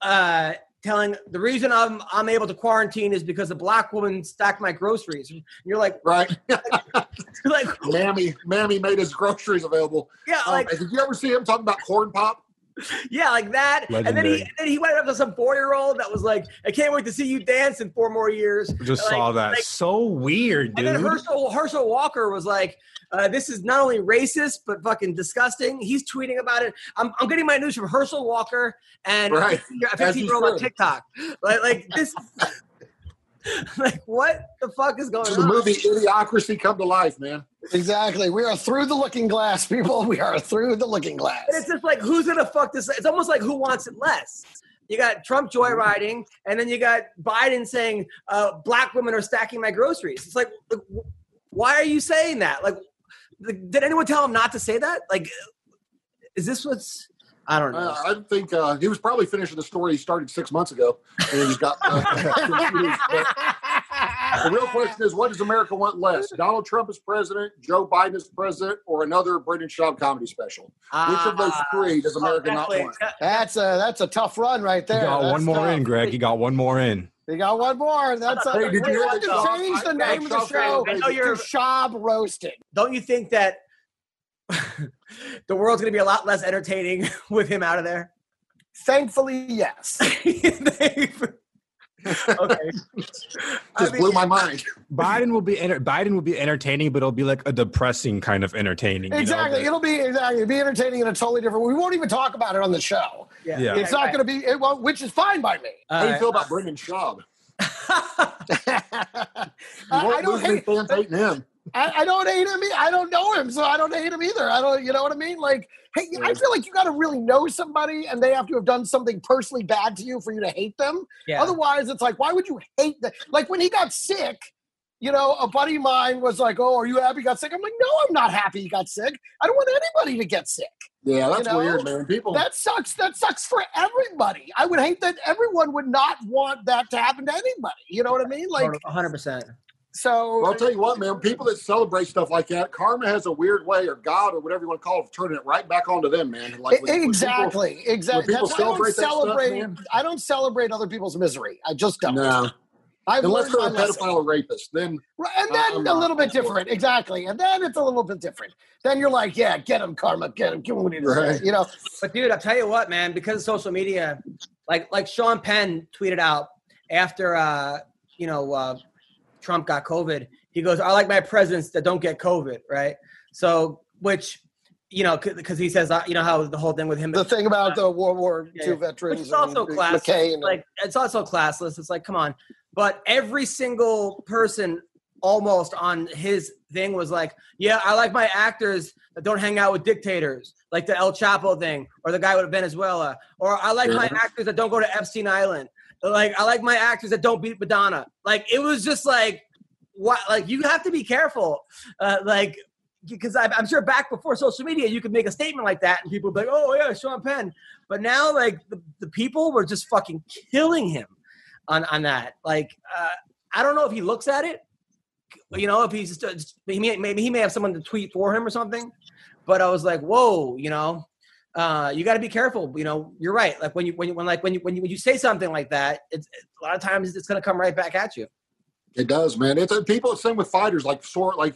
uh, telling the reason I'm I'm able to quarantine is because a black woman stacked my groceries. And you're like, right? (laughs) like, (laughs) Mammy, Mammy made his groceries available. yeah, Um, like, did you ever see him talking about corn pop? (laughs) yeah, like that. And then he and then he went up to some four year old that was like, I can't wait to see you dance in four more years. Just Like- saw that. like- so weird, dude. And then. Herschel Herschel Walker was like, uh, "This is not only racist but fucking disgusting." He's tweeting about it. I'm, I'm getting my news from Herschel Walker and Right. a 15 year old on. TikTok. Like, like this. (laughs) (laughs) like, what the fuck is going The on? The movie Idiocracy come to life, man. Exactly. We are through the looking glass, people. We are through the looking glass. And it's just like, who's gonna fuck this? It's almost like who wants it less. You got Trump joyriding, and then you got Biden saying uh, black women are stacking my groceries. It's like, why are you saying that? Like, did anyone tell him not to say that? Like, is this what's? I don't know. Uh, I think uh, he was probably finishing the story he started six months ago, and he just got. Uh, (laughs) confused. The real question is, what does America want less? Donald Trump as president, Joe Biden as president, or another Brendan Schaub comedy special? Which of those Ah, three does America not want? That's a that's a tough run right You there. got That's one more tough. in, Greg. You got one more in. You got one more. That's a, Hey, did you we hear have to change the I- name of the show I know to you're- Shab Roasted. Don't you think that the world's gonna be a lot less entertaining (laughs) with him out of there? Thankfully, yes. (laughs) okay. (laughs) Just blew my mind. Biden will be enter- Biden will be entertaining, but it'll be like a depressing kind of entertaining. you know, Exactly. but- It'll be exactly it'll be entertaining in a totally different. Way. We won't even talk about it on the show. Yeah. Yeah. It's not going to be. It won't, which is fine by me. How do you Uh, feel about Brendan Schaub? I, You I don't hate. fans hating him. I, I don't hate him. I don't know him, so I don't hate him either. I don't. You know what I mean? Like, hey, I feel like you got to really know somebody, and they have to have done something personally bad to you for you to hate them. yeah. Otherwise, it's like, why would you hate that? Like when he got sick, you know, a buddy of mine was like, "Oh, are you happy he got sick?" I'm like, "No, I'm not happy he got sick. I don't want anybody to get sick. Yeah, that's You know, weird, man. People. That sucks. That sucks for everybody. I would hate that everyone would not want that to happen to anybody. You know what I mean? Like, 100%. So Well, I'll tell you what, man. People that celebrate stuff like that, karma has a weird way, or God, or whatever you want to call it, of turning it right back onto them, man. Like when- when people- exactly, exactly. people That's why I don't celebrate that stuff, man. I don't celebrate other people's misery. I just don't. no, I've unless learned they're a lesson. pedophile or rapist, then Right, and then I'm a not- little bit different, exactly. And then it's a little bit different. Then you're like, yeah, get him, karma, get him, give him what he deserves. Right. You know, But dude, I'll tell you what, man, because of social media, like like Sean Penn tweeted out after uh, you know, uh, Trump got COVID, he goes, I like my presidents that don't get COVID, right? So, which, you know, because he says, uh, you know, how the whole thing with him. The thing about the World War Yeah, II yeah. veterans. Which is also and classless. McCain and- like it's also classless. It's like, come on. But every single person almost on his thing was like, yeah, I like my actors that don't hang out with dictators, like the El Chapo thing, or the guy with Venezuela, or I like my actors that don't go to Epstein Island. Like I like my actors that don't beat Madonna. Like it was just like what like you have to be careful. Uh, like because I'm, sure back before social media, you could make a statement like that, and people would be like, "Oh yeah, Sean Penn." But now, like the, the people were just fucking killing him on on that. Like uh, I don't know if he looks at it. You know, if he's just may, maybe he may have someone to tweet for him or something. But I was like, "Whoa," you know. Uh, you got to be careful. You know, you're right. Like when you when you when like when you when you, when you say something like that, it's a lot of times it's going to come right back at you. It does, man. It's people. Same with fighters. Like sort like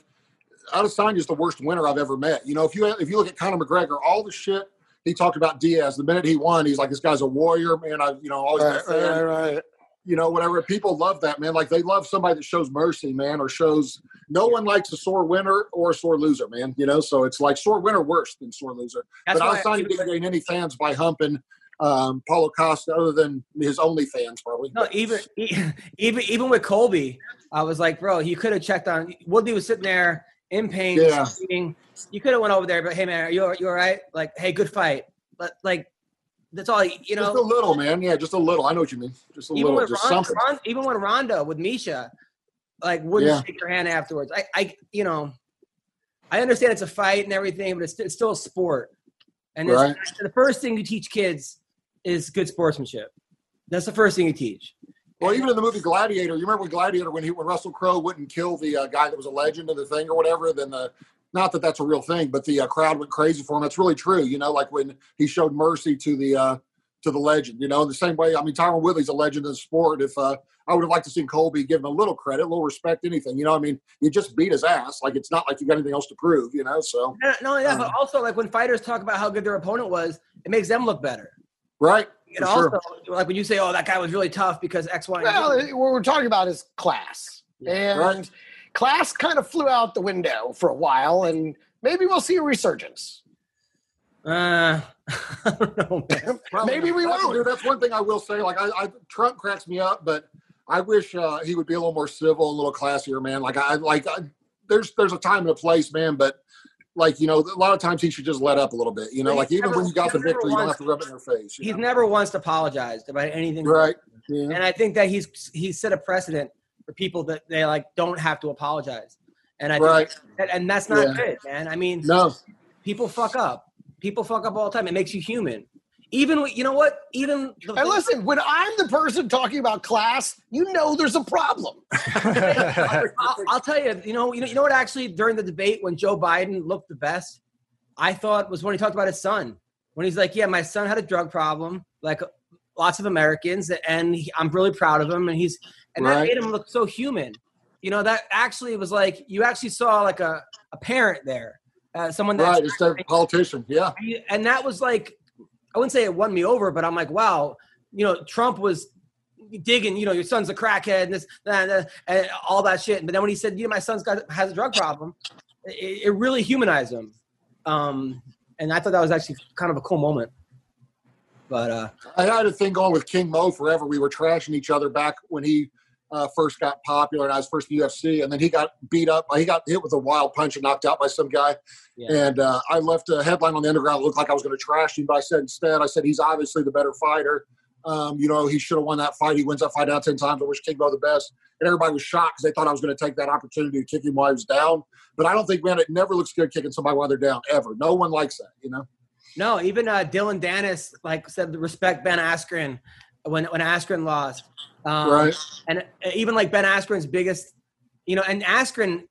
Adesanya is the worst winner I've ever met. You know, if you if you look at Conor McGregor, all the shit he talked about Diaz. The minute he won, he's like, this guy's a warrior, man. I you know always been a Right, fan. right, right. You know, whatever. People love that, man. Like they love somebody that shows mercy, man, or shows. No one likes a sore winner or a sore loser, man. You know, so it's like sore winner worse than sore loser. That's but why Adesanya didn't gain any fans by humping um, Paulo Costa, other than his only fans, probably. No, even (laughs) even even with Colby, I was like, bro, you could have checked on. Woodley was sitting there in pain, Yeah. You could have went over there, but hey, man, are you you all right? Like, hey, good fight. But like, that's all. You know. just a little, man. Yeah, just a little. I know what you mean. Just a even little, just Ron, something. Ron, even when Ronda with Miesha, like wouldn't Yeah. shake your hand afterwards. I, I, you know, I understand it's a fight and everything, but it's, it's still a sport. And Right. the first thing you teach kids is good sportsmanship. That's the first thing you teach. Well, even in the movie Gladiator, you remember Gladiator when he when Russell Crowe wouldn't kill the uh, guy that was a legend of the thing or whatever. Then the not that that's a real thing, but the uh, crowd went crazy for him. That's really true. You know, like when he showed mercy to the uh, to the legend. You know, in the same way. I mean, Tyron Woodley's a legend in the sport. If uh, I would have liked to seen Colby give him a little credit, a little respect, anything. You know, I mean, you just beat his ass. Like it's not like you got anything else to prove. You know, so Not not only that, but Um, also like when fighters talk about how good their opponent was, it makes them look better. right. And For sure. also, like when you say, "Oh, that guy was really tough because X, Y, and Well, what we're talking about is class, and Right. Class kind of flew out the window for a while, and maybe we'll see a resurgence. Uh, (laughs) I don't know, man. (laughs) Maybe we won't. dude, that's one thing I will say. Like, I, I Trump cracks me up, but I wish uh, he would be a little more civil, a little classier, man. Like, I like I, there's there's a time and a place, man. But like, you know, a lot of times he should just let up a little bit. You know, like even never- when you got the he's never victory, you don't have to rub it in their face. He's know? never once apologized about anything. right. Yeah. And I think that he's he's set a precedent for people that they like don't have to apologize. And I think Right. that, and that's not Yeah. good, man. I mean, No. people fuck up. People fuck up all the time. It makes you human. Even you know what? Even the And listen, when I'm the person talking about class, you know there's a problem. (laughs) I'll, I'll tell you, you know, you know, you know what? Actually, during the debate, when Joe Biden looked the best, I thought was when he talked about his son. When he's like, "Yeah, my son had a drug problem, like lots of Americans, and he, I'm really proud of him." And he's and that made him look so human. You know, that actually was like you actually saw like a, a parent there, uh, someone that's Right. Instead of a politician. Yeah. and that was like I wouldn't say it won me over, but I'm like, wow, you know, Trump was digging, you know, your son's a crackhead and this, that, that, and all that shit. But then when he said, you know, my son's got has a drug problem, it, it really humanized him. Um, and I thought that was actually kind of a cool moment. But uh, I had a thing going with King Mo forever. We were trashing each other back when he uh, first got popular and I was first in UFC, and then he got beat up. He got hit with a wild punch and knocked out by some guy. Yeah. And uh, I left a headline on the underground. It looked like I was going to trash him, but I said instead, I said he's obviously the better fighter. Um, you know, he should have won that fight. He wins that fight out ten times. I wish King Mo the best. And everybody was shocked because they thought I was going to take that opportunity to kick him while he was down. But I don't think, man, it never looks good kicking somebody while they're down ever. No one likes that. You know. no, even uh, Dillon Danis like said respect Ben Askren when when Askren lost. Um, right. and uh, even like Ben Askren's biggest, you know, and Askren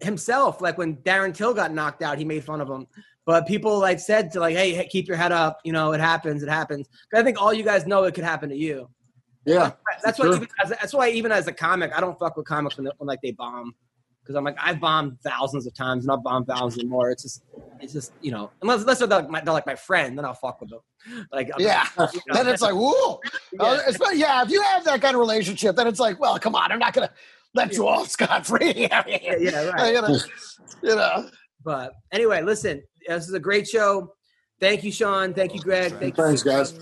himself, like when Darren Till got knocked out, he made fun of him. But people like said to like, hey, keep your head up. You know, it happens. It happens. I think all you guys know it could happen to you. Yeah. That's Sure. why. Even as, that's why even as a comic, I don't fuck with comics when, when like they bomb. Because I'm like I've bombed thousands of times and I've bombed thousands more. It's just, it's just you know, unless unless they're like my, they're like my friend, then I'll fuck with them. (laughs) Like I'm- Yeah. you know, Then it's like, whoa. (laughs) Yeah. Uh, yeah, if you have that kind of relationship, then it's like, well, come on, I'm not gonna let you off scot free. (laughs) Yeah, yeah, right. you know, you know. But anyway, listen, this is a great show. Thank you, Sean. Thank you, Greg. Thank you. Thanks, guys.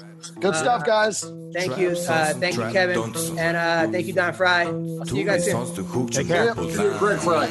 Good Uh, stuff, guys. Thank you. Uh, thank you, Kevin. And uh, thank you, Don Frye. I'll see you guys soon. Sånn som hugt som Take care. dør på Greg Fry.